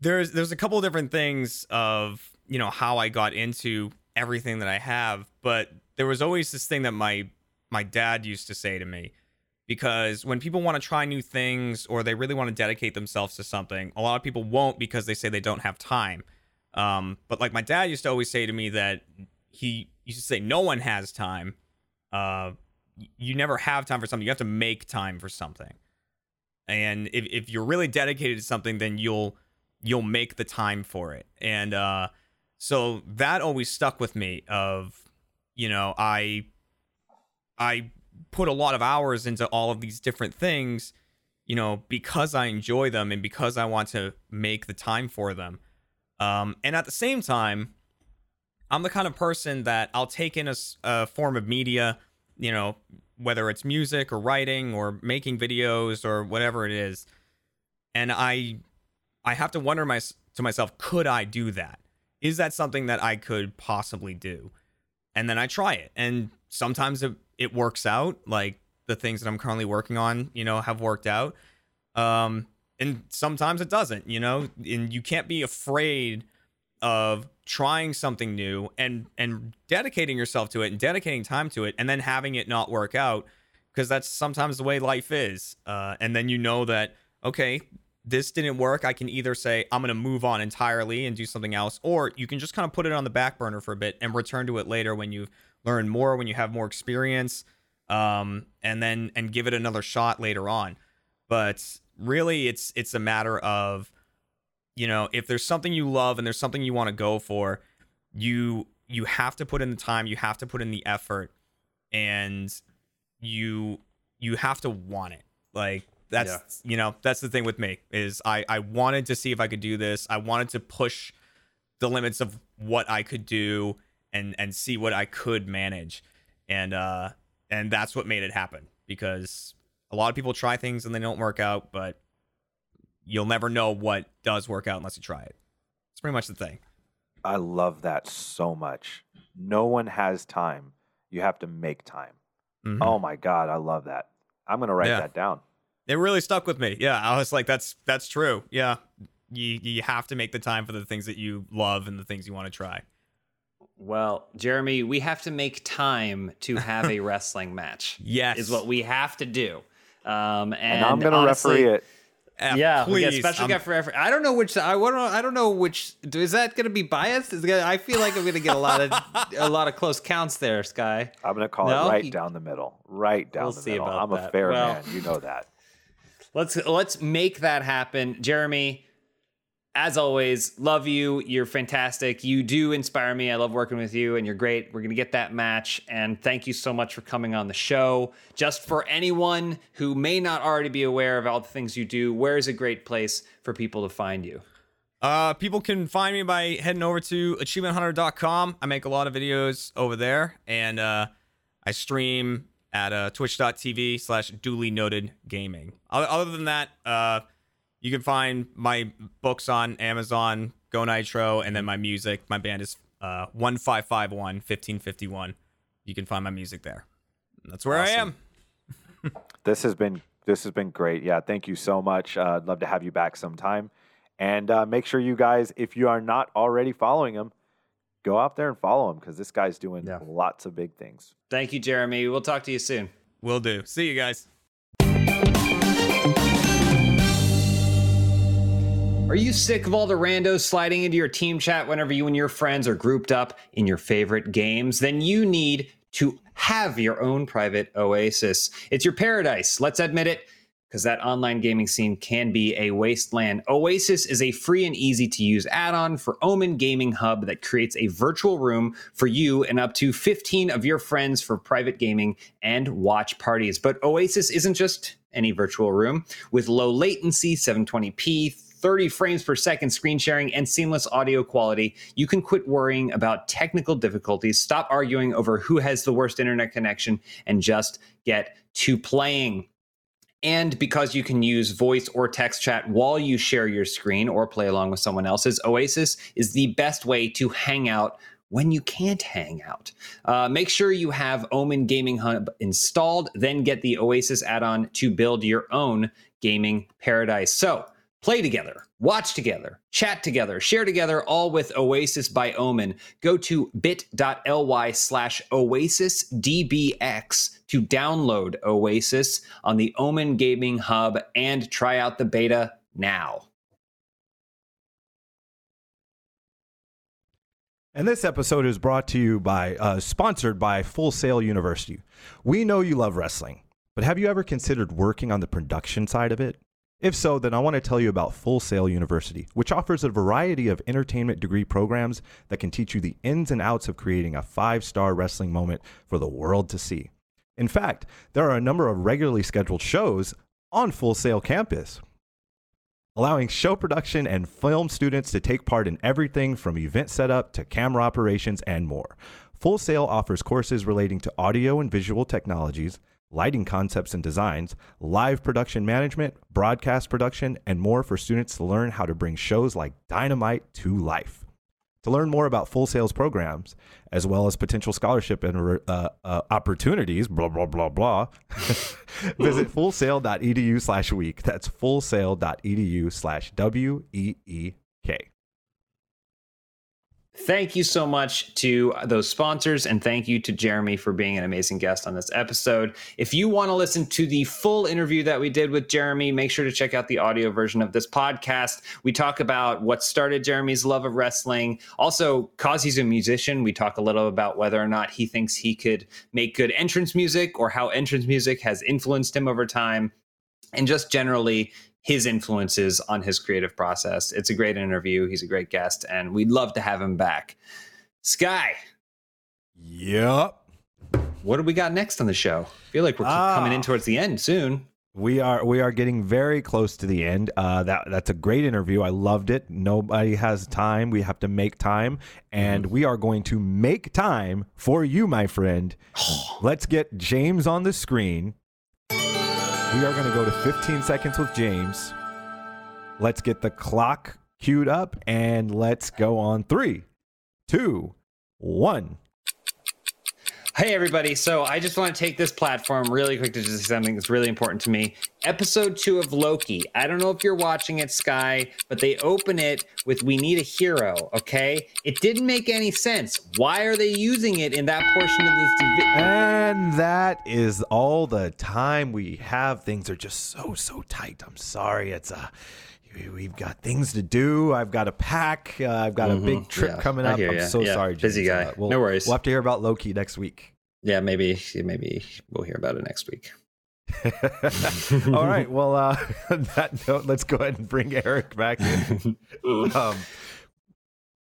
Speaker 5: there's there's a couple of different things of, you know, how I got into everything that I have, but there was always this thing that my my dad used to say to me because when people want to try new things or they really want to dedicate themselves to something, a lot of people won't because they say they don't have time. Um, but like my dad used to always say to me that he used to say, no one has time. Uh, you never have time for something. You have to make time for something. And if, if you're really dedicated to something, then you'll you'll make the time for it. And uh, so that always stuck with me. Of you know, I I put a lot of hours into all of these different things, you know, because I enjoy them and because I want to make the time for them. Um, and at the same time, I'm the kind of person that I'll take in a, a form of media, you know, whether it's music or writing or making videos or whatever it is, and I, I have to wonder my, to myself, could I do that? Is that something that I could possibly do? And then I try it, and sometimes it, it works out. Like the things that I'm currently working on, you know, have worked out. Um, and sometimes it doesn't you know and you can't be afraid of trying something new and and dedicating yourself to it and dedicating time to it and then having it not work out because that's sometimes the way life is uh, and then you know that okay this didn't work i can either say i'm going to move on entirely and do something else or you can just kind of put it on the back burner for a bit and return to it later when you've learned more when you have more experience um, and then and give it another shot later on. But really it's it's a matter of you know if there's something you love and there's something you want to go for you you have to put in the time you have to put in the effort and you you have to want it. Like that's yeah. you know that's the thing with me is i i wanted to see if i could do this. I wanted to push the limits of what i could do and and see what i could manage and uh and that's what made it happen because a lot of people try things and they don't work out, but you'll never know what does work out unless you try it. It's pretty much the thing.
Speaker 3: I love that so much. No one has time. You have to make time. Mm-hmm. Oh my god, I love that. I'm going to write yeah. that down.
Speaker 5: It really stuck with me. Yeah, I was like that's that's true. Yeah. You you have to make the time for the things that you love and the things you want to try.
Speaker 2: Well, Jeremy, we have to make time to have a wrestling match.
Speaker 5: Yes.
Speaker 2: Is what we have to do. Um, and,
Speaker 3: and I'm going to referee it.
Speaker 2: Uh, yeah, please, we get special guest for every. I don't know which. I don't. I don't know which. Is that going to be biased? Is gonna, I feel like I'm going to get a lot of a lot of close counts there, Sky.
Speaker 3: I'm going to call no? it right down the middle. Right down we'll the middle. I'm that. a fair well, man. You know that.
Speaker 2: Let's let's make that happen, Jeremy as always, love you. You're fantastic. You do inspire me. I love working with you, and you're great. We're going to get that match. And thank you so much for coming on the show. Just for anyone who may not already be aware of all the things you do, where is a great place for people to find you?
Speaker 5: Uh, people can find me by heading over to achievementhunter.com. I make a lot of videos over there, and uh, I stream at uh, twitch.tv slash Dooley noted gaming. Other than that, uh, you can find my books on Amazon, Go Nitro, and then my music. My band is uh, 1551 1551. You can find my music there. That's where awesome. I am.
Speaker 3: this has been
Speaker 6: This has been great. Yeah, thank you so much. Uh, I'd love to have you back sometime. And uh, make sure you guys, if you are not already following him, go out there and follow him because this guy's doing
Speaker 2: Yeah.
Speaker 6: lots of big things.
Speaker 2: Thank you, Jeremy. We'll talk to you soon.
Speaker 5: We'll do. See you guys.
Speaker 2: Are you sick of all the randos sliding into your team chat whenever you and your friends are grouped up in your favorite games? Then you need to have your own private oasis. It's your paradise, let's admit it, because that online gaming scene can be a wasteland. Oasis is a free and easy to use add on for Omen Gaming Hub that creates a virtual room for you and up to 15 of your friends for private gaming and watch parties. But Oasis isn't just any virtual room. With low latency, 720p, 30 frames per second screen sharing, and seamless audio quality, you can quit worrying about technical difficulties, stop arguing over who has the worst internet connection, and just get to playing. And because you can use voice or text chat while you share your screen or play along with someone else's, Oasis is the best way to hang out when you can't hang out. Uh, make sure you have Omen Gaming Hub installed, then get the Oasis add on to build your own gaming paradise. So, play together, watch together, chat together, share together, all with Oasis by Omen. Go to bit.ly slash OasisDBX to download Oasis on the Omen Gaming Hub and try out the beta now.
Speaker 3: And this episode is brought to you by, uh, sponsored by Full Sail University. We know you love wrestling, but have you ever considered working on the production side of it? If so, then I want to tell you about Full Sail University, which offers a variety of entertainment degree programs that can teach you the ins and outs of creating a five star wrestling moment for the world to see. In fact, there are a number of regularly scheduled shows on Full Sail campus allowing show production and film students to take part in everything from event setup to camera operations and more. Full Sail offers courses relating to audio and visual technologies, lighting concepts and designs, live production management, broadcast production, and more for students to learn how to bring shows like Dynamite to life. To learn more about Full Sail's programs, as well as potential scholarship and uh, uh, opportunities, blah, blah, blah, blah, visit fullsail.edu slash week. That's fullsail.edu slash W E E.
Speaker 2: Thank you so much to those sponsors, and thank you to Jeremy for being an amazing guest on this episode. If you want to listen to the full interview that we did with Jeremy, make sure to check out the audio version of this podcast. We talk about what started Jeremy's love of wrestling. Also, cause he's a musician, we talk a little about whether or not he thinks he could make good entrance music or how entrance music has influenced him over time, and just generally his influences on his creative process. It's a great interview. He's a great guest, and we'd love to have him back. Sky,
Speaker 3: Yep.
Speaker 2: what do we got next on the show? I feel like we're
Speaker 3: Ah.
Speaker 2: coming in towards the end soon.
Speaker 3: We are we are getting very close to the end. Uh, that that's a great interview. I loved it. Nobody has time. We have to make time, and we are going to make time for you, my friend. Let's get James on the screen. We are going to go to 15 seconds with James. Let's get the clock queued up, and let's go on three, two, one.
Speaker 2: Hey, everybody. So I just want to take this platform really quick to just say something that's really important to me. Episode two of Loki. I don't know if you're watching it, Sky, but they open it with We Need a Hero, okay? It didn't make any sense. Why are they using it in that portion of this? divi-
Speaker 3: And that is all the time we have. Things are just so so tight. I'm sorry. It's a we've got things to do. I've got to pack. Uh, I've got a big trip
Speaker 2: Mm-hmm. Yeah,
Speaker 3: coming up.
Speaker 2: hear
Speaker 3: I'm
Speaker 2: ya.
Speaker 3: so
Speaker 2: Yeah,
Speaker 3: sorry.
Speaker 2: busy guy.
Speaker 3: Uh, we'll,
Speaker 2: No worries.
Speaker 3: We'll have to hear about Loki next week.
Speaker 2: Yeah, maybe, maybe we'll hear about it next week.
Speaker 3: all right. Well, uh, on that note, let's go ahead and bring Eric back in. Um,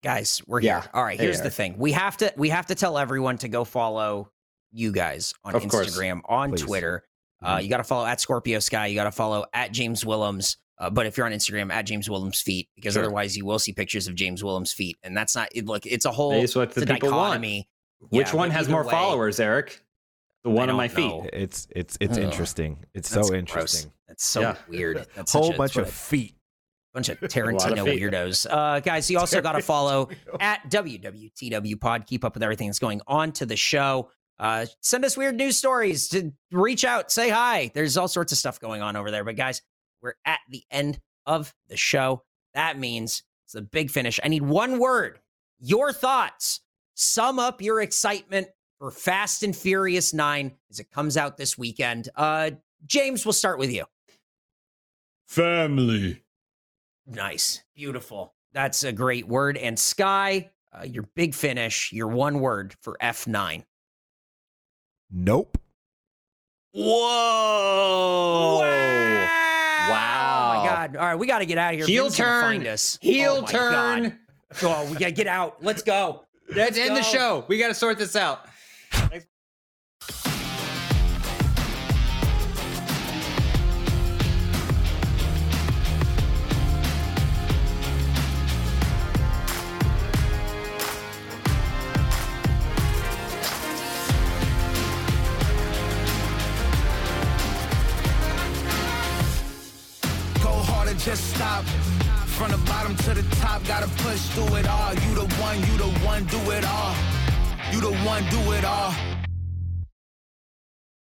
Speaker 4: guys we're
Speaker 2: Yeah.
Speaker 4: here all right
Speaker 2: Hey,
Speaker 4: here's the thing we have to we have to tell everyone to go follow you guys on
Speaker 2: Of course.
Speaker 4: instagram on
Speaker 3: Please.
Speaker 4: twitter uh, you got to follow at scorpio sky you got to follow at james willems uh, but if you're on instagram at james willems feet because
Speaker 2: Sure.
Speaker 4: otherwise you will see pictures of james willems feet and that's not it, look it's a whole
Speaker 2: It's what the
Speaker 4: it's a
Speaker 2: people want.
Speaker 4: dichotomy
Speaker 2: Which
Speaker 4: Yeah,
Speaker 2: one has more
Speaker 4: way-
Speaker 2: followers, Eric? The one on my feet.
Speaker 4: know.
Speaker 3: it's it's it's
Speaker 4: Ugh.
Speaker 3: interesting. It's
Speaker 4: That's
Speaker 3: so
Speaker 4: gross.
Speaker 3: interesting.
Speaker 4: that's so
Speaker 2: Yeah.
Speaker 4: weird that's
Speaker 3: Whole
Speaker 4: such a,
Speaker 3: bunch of
Speaker 4: what a
Speaker 3: feet.
Speaker 4: bunch of
Speaker 2: lot of
Speaker 4: Tarantino weirdos. Uh, guys, you also got to follow at WWTW Pod. Keep up with everything that's going on to the show. Uh, send us weird news stories to reach out, say hi. There's all sorts of stuff going on over there. But guys, we're at the end of the show. That means it's a big finish. I need one word. Your thoughts. Sum up your excitement for Fast and Furious 9 as it comes out this weekend. Uh, James, we'll start with you.
Speaker 2: Family.
Speaker 4: Nice. Beautiful. That's a great word. And Sky, uh, your big finish, your one word for F9.
Speaker 3: Nope.
Speaker 2: Whoa. Wow.
Speaker 4: Oh my God. All right, we got to get out of here.
Speaker 2: Heel
Speaker 4: Vin's
Speaker 2: turn.
Speaker 4: Find us.
Speaker 2: Heel
Speaker 4: Oh my
Speaker 2: turn.
Speaker 4: God. Oh, we got to get out. Let's go.
Speaker 2: Let's end the show. We got to sort this out.
Speaker 7: Just stop. From the bottom to the top, gotta push through it all. You the one, you the one, do it all. You the one, do it all.